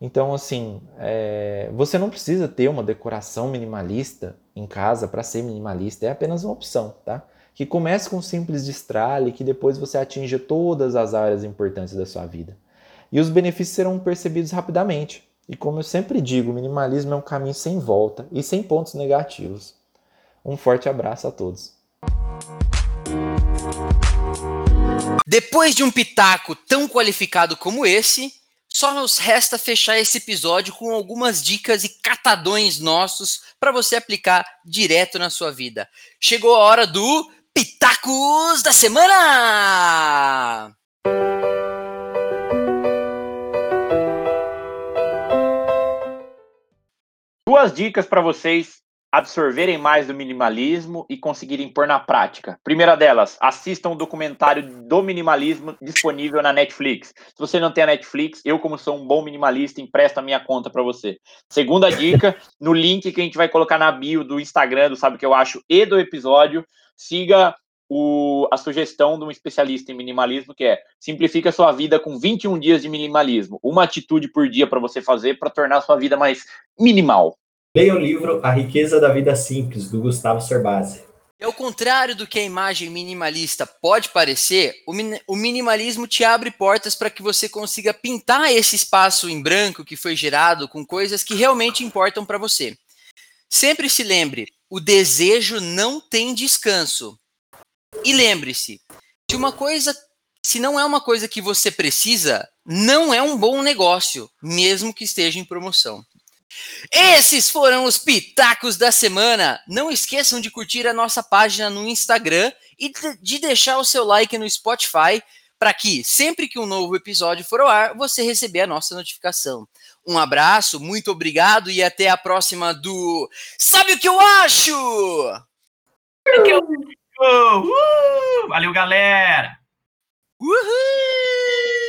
Então, assim, é... você não precisa ter uma decoração minimalista em casa para ser minimalista, é apenas uma opção, tá? Que comece com um simples destralhe, que depois você atinja todas as áreas importantes da sua vida. E os benefícios serão percebidos rapidamente. E como eu sempre digo, o minimalismo é um caminho sem volta e sem pontos negativos. Um forte abraço a todos. Depois de um pitaco tão qualificado como esse, só nos resta fechar esse episódio com algumas dicas e catadões nossos para você aplicar direto na sua vida. Chegou a hora do Pitacos da Semana! Duas dicas para vocês absorverem mais do minimalismo e conseguirem pôr na prática. Primeira delas, assistam o documentário do minimalismo disponível na Netflix. Se você não tem a Netflix, eu como sou um bom minimalista, empresto a minha conta para você. Segunda dica, no link que a gente vai colocar na bio do Instagram, do Sabe que eu acho e do episódio, siga o, a sugestão de um especialista em minimalismo, que é simplifica a sua vida com 21 dias de minimalismo. Uma atitude por dia para você fazer para tornar a sua vida mais minimal. Leia o livro A Riqueza da Vida Simples, do Gustavo Cerbasi. Ao contrário do que a imagem minimalista pode parecer, o, min o minimalismo te abre portas para que você consiga pintar esse espaço em branco que foi gerado com coisas que realmente importam para você. Sempre se lembre, o desejo não tem descanso. E lembre-se, se uma coisa, se não é uma coisa que você precisa, não é um bom negócio, mesmo que esteja em promoção. Esses foram os pitacos da semana. Não esqueçam de curtir a nossa página no Instagram e de deixar o seu like no Spotify para que sempre que um novo episódio for ao ar, você receber a nossa notificação. Um abraço, muito obrigado e até a próxima do Sabe o que eu acho? Sabe o que eu... Valeu, galera! Uhul!